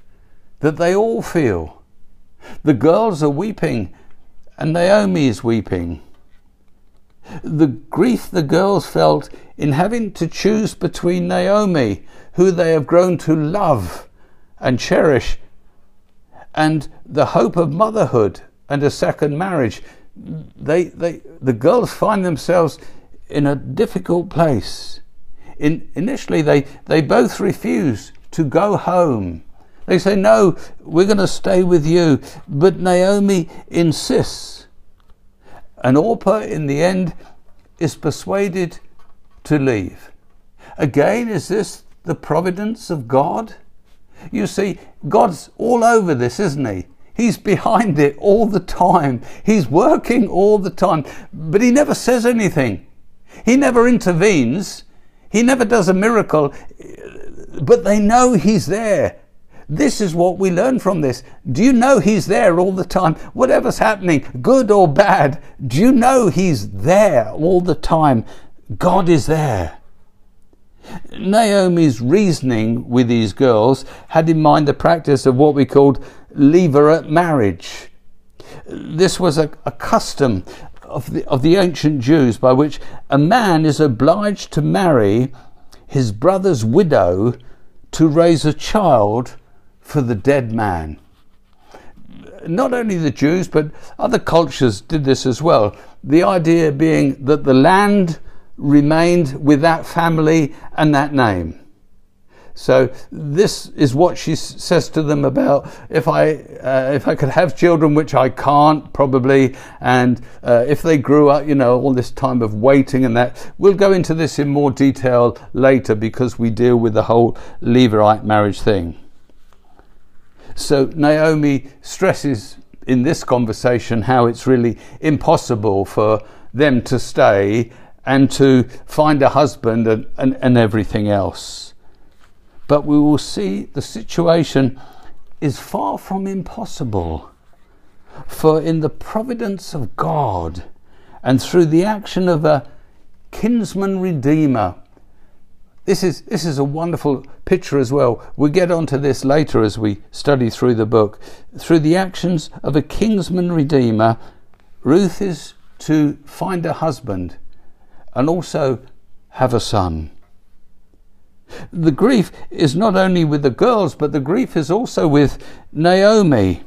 that they all feel. The girls are weeping and Naomi is weeping the grief the girls felt in having to choose between Naomi, who they have grown to love and cherish, and the hope of motherhood and a second marriage. They, they, the girls find themselves in a difficult place. In, initially, they, they both refuse to go home. They say, No, we're going to stay with you. But Naomi insists and Orpah, in the end, is persuaded to leave. Again, is this the providence of God? You see, God's all over this, isn't He? He's behind it all the time. He's working all the time, but He never says anything. He never intervenes. He never does a miracle, but they know He's there. This is what we learn from this. Do you know He's there all the time? Whatever's happening, good or bad, do you know He's there all the time? God is there. Naomi's reasoning with these girls had in mind the practice of what we called levirate marriage. This was a, a custom of the, of the ancient Jews by which a man is obliged to marry his brother's widow to raise a child for the dead man. Not only the Jews, but other cultures did this as well. The idea being that the land remained with that family and that name. So this is what she says to them about if I uh, if I could have children, which I can't probably, and uh, if they grew up, you know, all this time of waiting and that. We'll go into this in more detail later because we deal with the whole Levirate marriage thing. So Naomi stresses in this conversation how it's really impossible for them to stay and to find a husband and, and, and everything else. But we will see the situation is far from impossible. For in the providence of God and through the action of a kinsman redeemer, this is, this is a wonderful picture as well. We get onto this later as we study through the book. Through the actions of a kinsman redeemer, Ruth is to find a husband and also have a son. The grief is not only with the girls, but the grief is also with Naomi.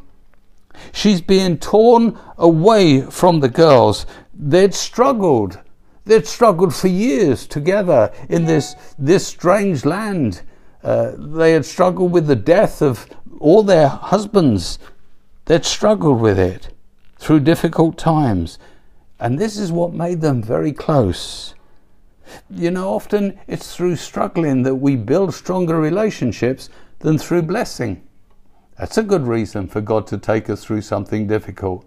She's being torn away from the girls. They'd struggled They'd struggled for years together in this, this strange land. Uh, they had struggled with the death of all their husbands. They'd struggled with it through difficult times. And this is what made them very close. You know, often it's through struggling that we build stronger relationships than through blessing. That's a good reason for God to take us through something difficult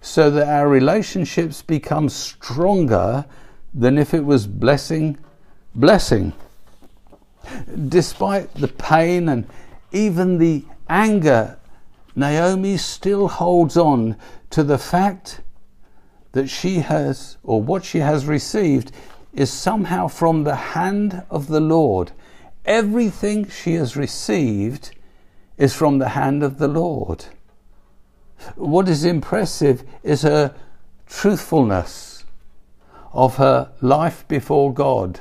so that our relationships become stronger than if it was blessing, blessing. Despite the pain and even the anger, Naomi still holds on to the fact that she has, or what she has received, is somehow from the hand of the Lord. Everything she has received is from the hand of the Lord. What is impressive is her truthfulness of her life before God.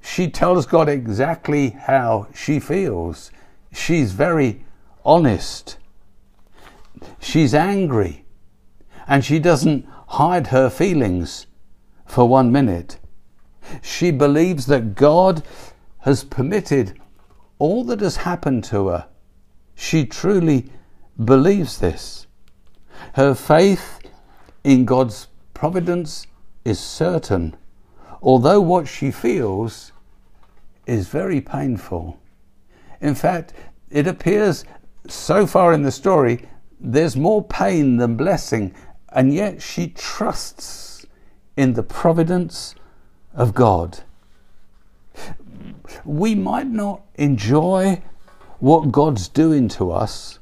She tells God exactly how she feels. She's very honest. She's angry and she doesn't hide her feelings for one minute. She believes that God has permitted all that has happened to her. She truly believes this. Her faith in God's providence is certain, although what she feels is very painful. In fact, it appears so far in the story there's more pain than blessing, and yet she trusts in the providence of God. We might not enjoy what God's doing to us,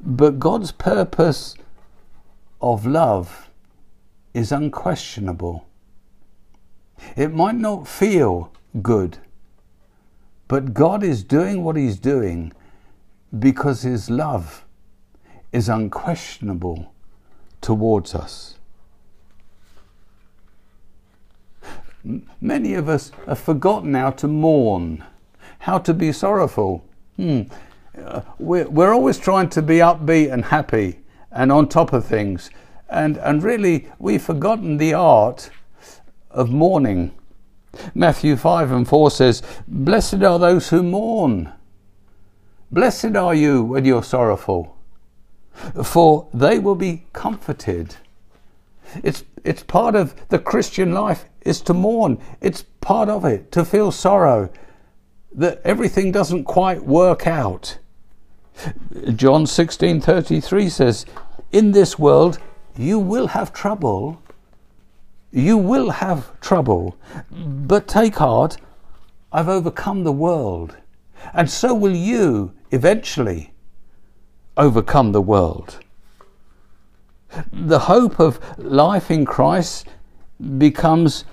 but God's purpose of love is unquestionable. It might not feel good, but God is doing what He's doing because His love is unquestionable towards us. Many of us have forgotten how to mourn, how to be sorrowful. Hmm. We're, we're always trying to be upbeat and happy and on top of things. And, and really, we've forgotten the art of mourning. Matthew 5 and 4 says, Blessed are those who mourn. Blessed are you when you're sorrowful, for they will be comforted. It's, it's part of the Christian life is to mourn. It's part of it to feel sorrow that everything doesn't quite work out. John 16:33 says, "In this world you will have trouble. You will have trouble, but take heart, I've overcome the world." And so will you eventually overcome the world. The hope of life in Christ becomes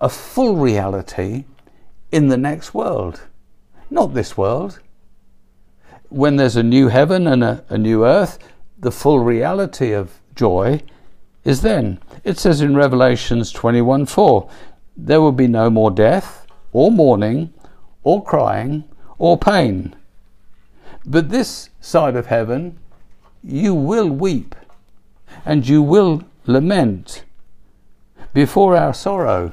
a full reality in the next world, not this world. When there's a new heaven and a, a new earth, the full reality of joy is then. It says in Revelations 21 4, there will be no more death, or mourning, or crying, or pain. But this side of heaven, you will weep, and you will lament before our sorrow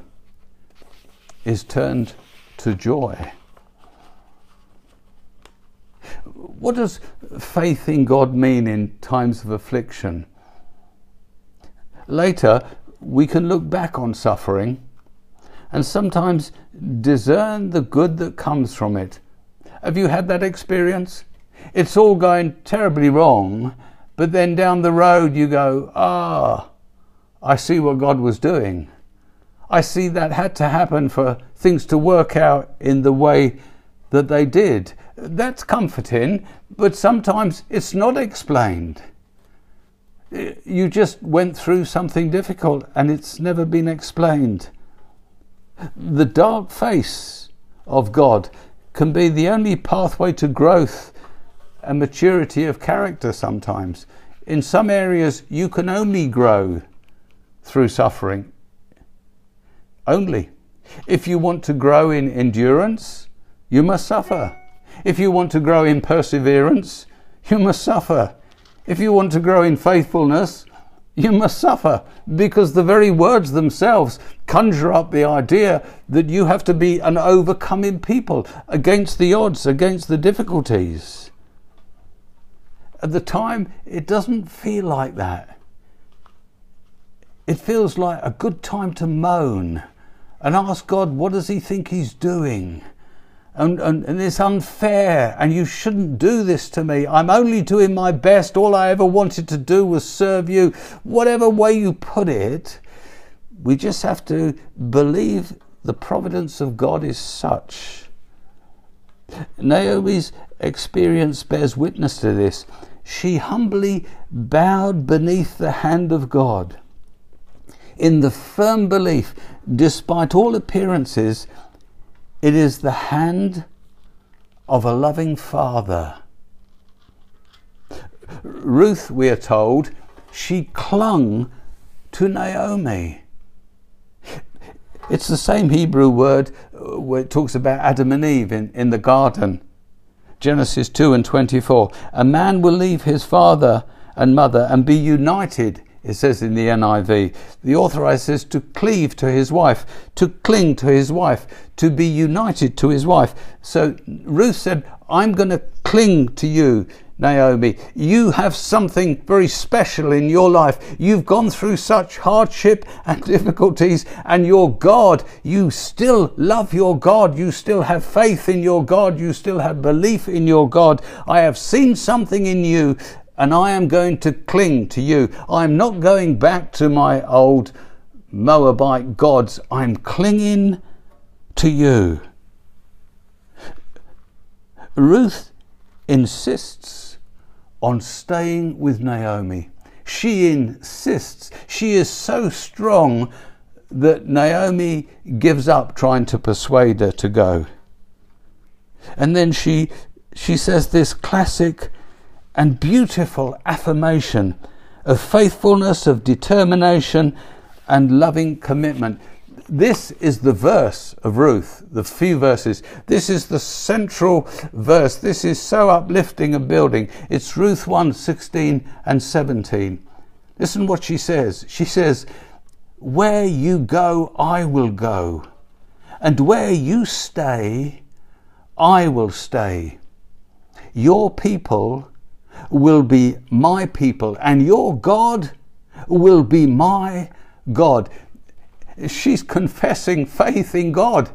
is turned to joy. What does faith in God mean in times of affliction? Later, we can look back on suffering and sometimes discern the good that comes from it. Have you had that experience? It's all going terribly wrong, but then down the road you go, ah, I see what God was doing. I see that had to happen for things to work out in the way that they did. That's comforting, but sometimes it's not explained. You just went through something difficult and it's never been explained. The dark face of God can be the only pathway to growth and maturity of character sometimes. In some areas, you can only grow through suffering only. If you want to grow in endurance, you must suffer. If you want to grow in perseverance, you must suffer. If you want to grow in faithfulness, you must suffer because the very words themselves conjure up the idea that you have to be an overcoming people against the odds, against the difficulties. At the time, it doesn't feel like that. It feels like a good time to moan and ask God, what does He think He's doing? And, and, and, it's unfair, and you shouldn't do this to me. I'm only doing my best. All I ever wanted to do was serve you. Whatever way you put it, we just have to believe the providence of God is such. Naomi's experience bears witness to this. She humbly bowed beneath the hand of God in the firm belief, despite all appearances, it is the hand of a loving father. Ruth, we are told, she clung to Naomi. It's the same Hebrew word uh, where it talks about Adam and Eve in, in the garden. Genesis 2 and 24. A man will leave his father and mother and be united, it says in the NIV. The authorized says to cleave to his wife, to cling to his wife, to be united to his wife. So Ruth said, I'm going to cling to you. Naomi, you have something very special in your life. You've gone through such hardship and difficulties, and your God, you still love your God. You still have faith in your God. You still have belief in your God. I have seen something in you, and I am going to cling to you. I'm not going back to my old Moabite gods. I'm clinging to you. Ruth insists on staying with Naomi. She insists. She is so strong that Naomi gives up trying to persuade her to go. And then she she says this classic and beautiful affirmation of faithfulness, of determination, and loving commitment. This is the verse of Ruth, the few verses. This is the central verse. This is so uplifting and building. It's Ruth 1 16 and 17. Listen what she says. She says, Where you go, I will go, and where you stay, I will stay. Your people will be my people, and your God will be my God she's confessing faith in God.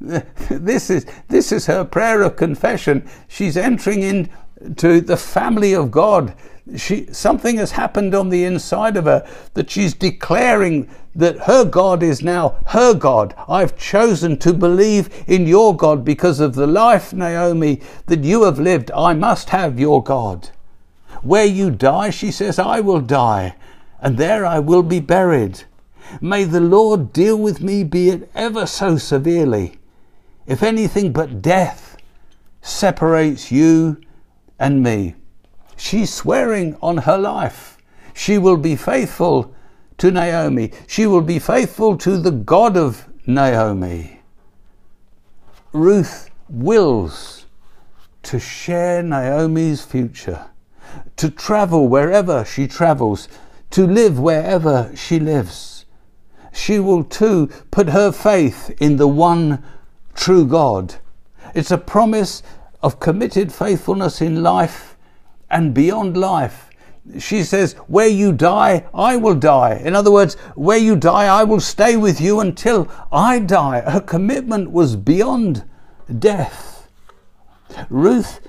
This is, this is her prayer of confession. She's entering into the family of God. She, something has happened on the inside of her that she's declaring that her God is now her God. I've chosen to believe in your God because of the life, Naomi, that you have lived. I must have your God. Where you die, she says, I will die, and there I will be buried. May the Lord deal with me, be it ever so severely, if anything but death separates you and me. She's swearing on her life. She will be faithful to Naomi. She will be faithful to the God of Naomi. Ruth wills to share Naomi's future, to travel wherever she travels, to live wherever she lives she will too put her faith in the one true God. It's a promise of committed faithfulness in life and beyond life. She says, Where you die, I will die. In other words, where you die, I will stay with you until I die. Her commitment was beyond death. Ruth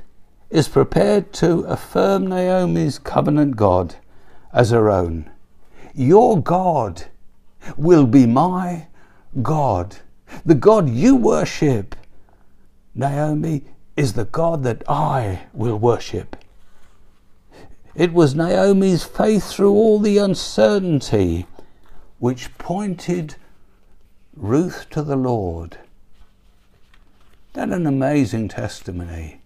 is prepared to affirm Naomi's covenant God as her own. Your God will be my God. The God you worship, Naomi, is the God that I will worship. It was Naomi's faith through all the uncertainty which pointed Ruth to the Lord. That an amazing testimony.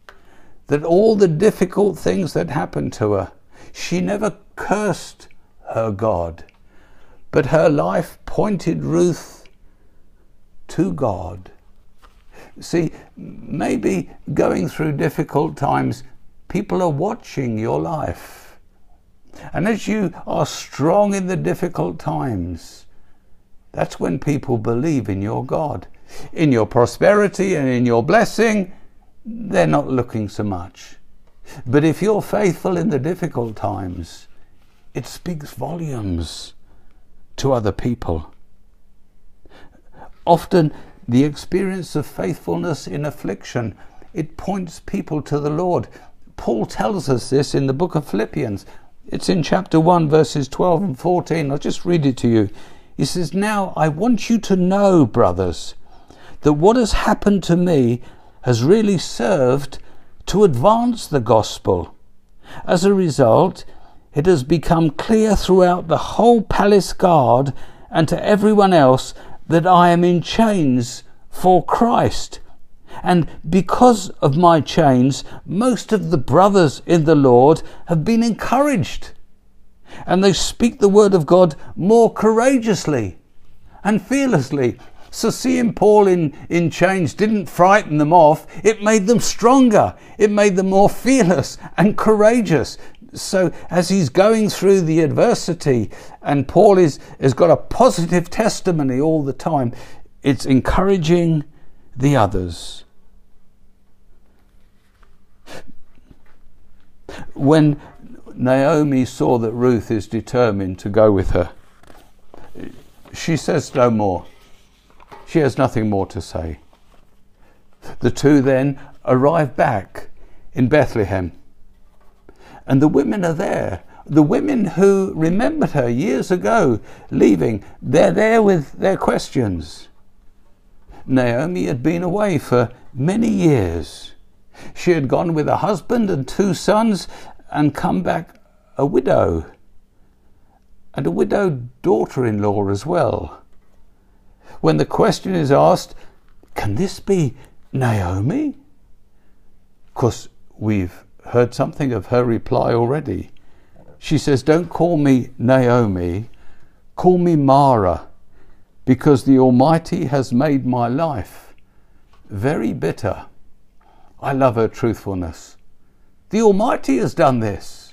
That all the difficult things that happened to her, she never cursed her God but her life pointed Ruth to God. See, maybe going through difficult times, people are watching your life. And as you are strong in the difficult times, that's when people believe in your God. In your prosperity and in your blessing, they're not looking so much. But if you're faithful in the difficult times, it speaks volumes to other people. Often the experience of faithfulness in affliction, it points people to the Lord. Paul tells us this in the book of Philippians. It's in chapter 1, verses 12 and 14. I'll just read it to you. He says, Now I want you to know, brothers, that what has happened to me has really served to advance the gospel. As a result, it has become clear throughout the whole palace guard and to everyone else that I am in chains for Christ. And because of my chains, most of the brothers in the Lord have been encouraged. And they speak the word of God more courageously and fearlessly. So seeing Paul in, in chains didn't frighten them off, it made them stronger. It made them more fearless and courageous. So as he's going through the adversity, and Paul is, has got a positive testimony all the time, it's encouraging the others. When Naomi saw that Ruth is determined to go with her, she says no more. She has nothing more to say. The two then arrive back in Bethlehem. And the women are there. The women who remembered her years ago leaving, they're there with their questions. Naomi had been away for many years. She had gone with a husband and two sons and come back a widow and a widowed daughter in law as well. When the question is asked, can this be Naomi? Of course, we've heard something of her reply already. She says, Don't call me Naomi, call me Mara, because the Almighty has made my life very bitter. I love her truthfulness. The Almighty has done this.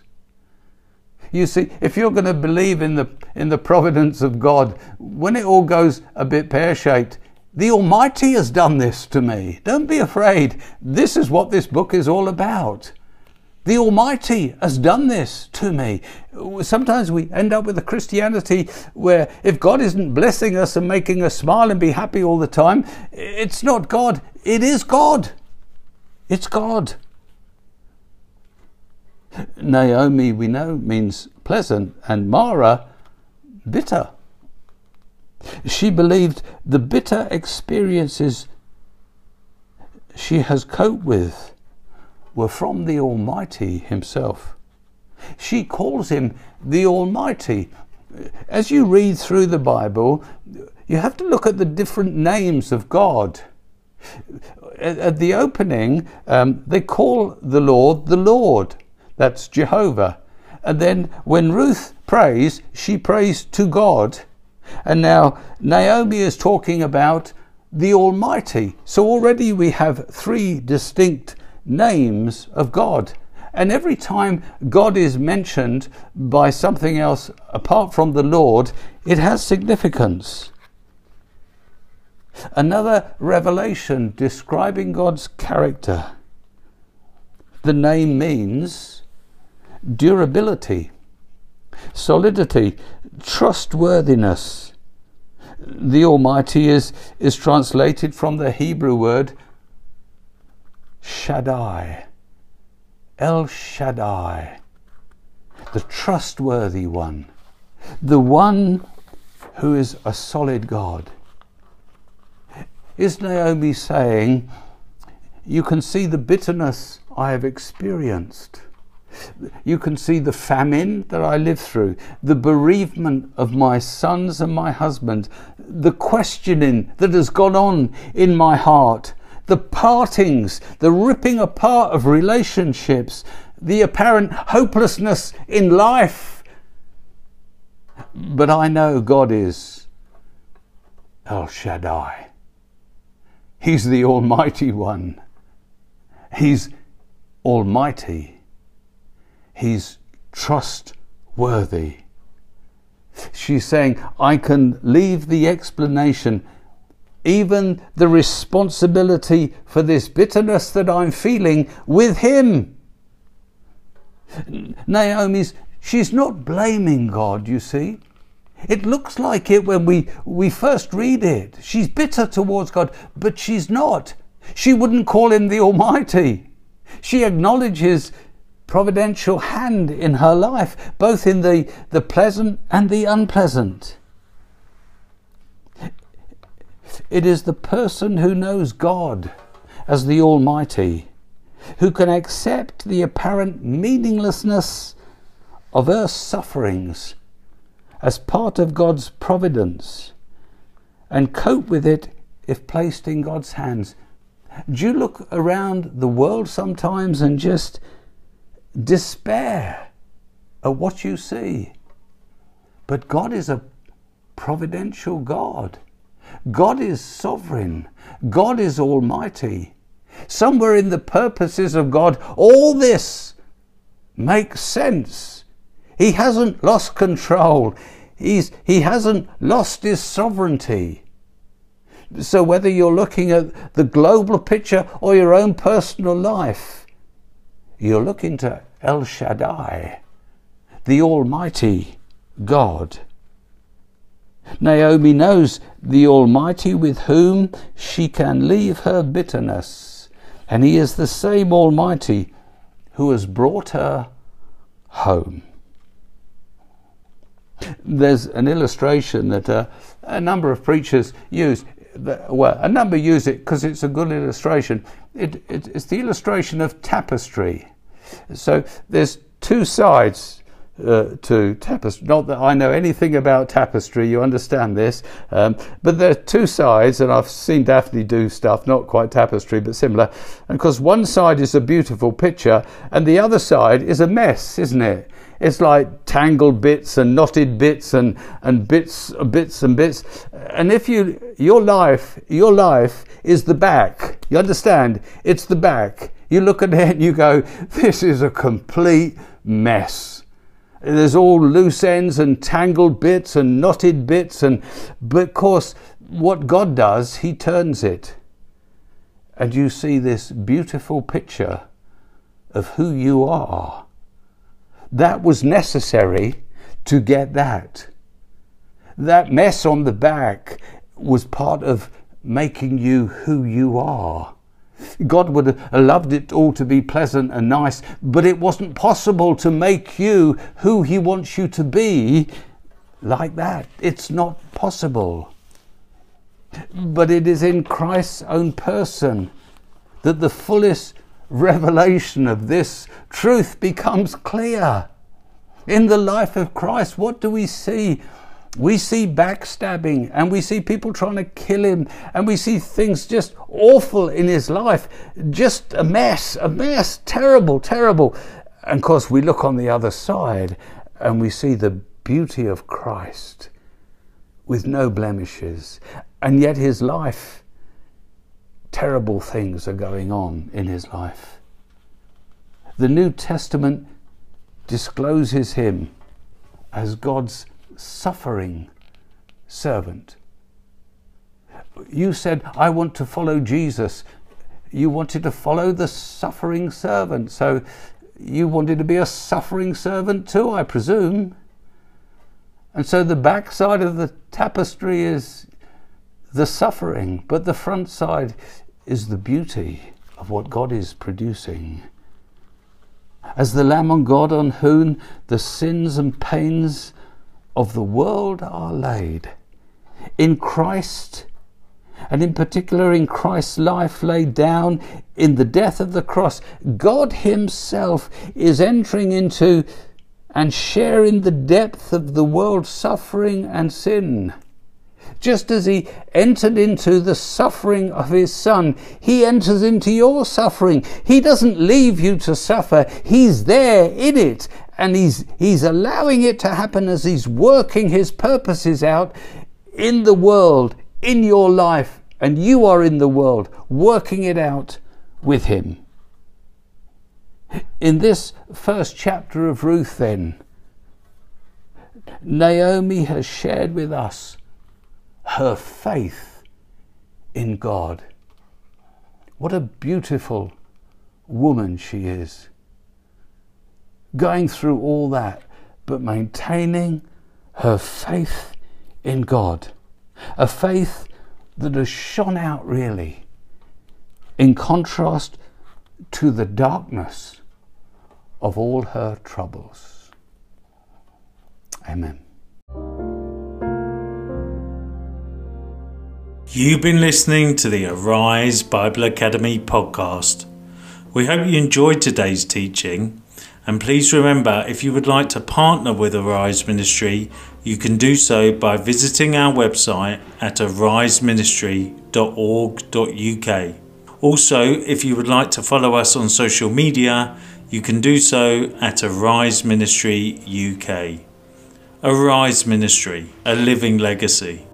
You see, if you're going to believe in the, in the providence of God, when it all goes a bit pear shaped, the Almighty has done this to me. Don't be afraid. This is what this book is all about. The Almighty has done this to me. Sometimes we end up with a Christianity where if God isn't blessing us and making us smile and be happy all the time, it's not God. It is God. It's God. Naomi, we know, means pleasant, and Mara, bitter. She believed the bitter experiences she has coped with were from the Almighty Himself. She calls Him the Almighty. As you read through the Bible, you have to look at the different names of God. At the opening, um, they call the Lord the Lord. That's Jehovah. And then when Ruth prays, she prays to God. And now Naomi is talking about the Almighty. So already we have three distinct names of God. And every time God is mentioned by something else apart from the Lord, it has significance. Another revelation describing God's character. The name means durability, solidity, trustworthiness. The Almighty is, is translated from the Hebrew word Shaddai, El Shaddai, the trustworthy one, the one who is a solid God. Is Naomi saying, You can see the bitterness I have experienced? You can see the famine that I lived through, the bereavement of my sons and my husband, the questioning that has gone on in my heart the partings, the ripping apart of relationships, the apparent hopelessness in life. But I know God is El Shaddai. He's the Almighty One. He's Almighty. He's trustworthy. She's saying, I can leave the explanation even the responsibility for this bitterness that I'm feeling with him. Naomi's, she's not blaming God, you see. It looks like it when we, we first read it. She's bitter towards God, but she's not. She wouldn't call him the Almighty. She acknowledges providential hand in her life, both in the, the pleasant and the unpleasant. It is the person who knows God as the Almighty, who can accept the apparent meaninglessness of earth's sufferings as part of God's providence and cope with it if placed in God's hands. Do you look around the world sometimes and just despair at what you see? But God is a providential God. God is sovereign. God is almighty. Somewhere in the purposes of God, all this makes sense. He hasn't lost control. He's, he hasn't lost his sovereignty. So, whether you're looking at the global picture or your own personal life, you're looking to El Shaddai, the Almighty God. Naomi knows the Almighty with whom she can leave her bitterness, and He is the same Almighty who has brought her home. There's an illustration that uh, a number of preachers use. Well, a number use it because it's a good illustration. It, it, it's the illustration of tapestry. So there's two sides uh, to tapestry. Not that I know anything about tapestry, you understand this, um, but there are two sides, and I've seen Daphne do stuff, not quite tapestry, but similar. And one side is a beautiful picture, and the other side is a mess, isn't it? It's like tangled bits and knotted bits and, and bits, bits and bits. And if you, your life, your life is the back. You understand? It's the back. You look at it and you go, this is a complete mess there's all loose ends and tangled bits and knotted bits and but of course what God does he turns it and you see this beautiful picture of who you are that was necessary to get that that mess on the back was part of making you who you are God would have loved it all to be pleasant and nice, but it wasn't possible to make you who He wants you to be like that. It's not possible. But it is in Christ's own person that the fullest revelation of this truth becomes clear. In the life of Christ, what do we see? we see backstabbing and we see people trying to kill him and we see things just awful in his life just a mess a mess terrible terrible and of course we look on the other side and we see the beauty of Christ with no blemishes and yet his life terrible things are going on in his life the New Testament discloses him as God's suffering servant. You said, I want to follow Jesus. You wanted to follow the suffering servant. So you wanted to be a suffering servant too, I presume. And so the back side of the tapestry is the suffering, but the front side is the beauty of what God is producing. As the Lamb on God on whom the sins and pains of the world are laid. In Christ, and in particular in Christ's life laid down in the death of the cross, God Himself is entering into and sharing the depth of the world's suffering and sin. Just as He entered into the suffering of His Son, He enters into your suffering. He doesn't leave you to suffer, He's there in it and he's he's allowing it to happen as he's working his purposes out in the world in your life and you are in the world working it out with him. In this first chapter of Ruth then Naomi has shared with us her faith in God what a beautiful woman she is going through all that, but maintaining her faith in God. A faith that has shone out really in contrast to the darkness of all her troubles. Amen. You've been listening to the Arise Bible Academy podcast. We hope you enjoyed today's teaching And please remember, if you would like to partner with Arise Ministry, you can do so by visiting our website at ariseministry.org.uk. Also, if you would like to follow us on social media, you can do so at Arise Ministry UK. Arise Ministry, a living legacy.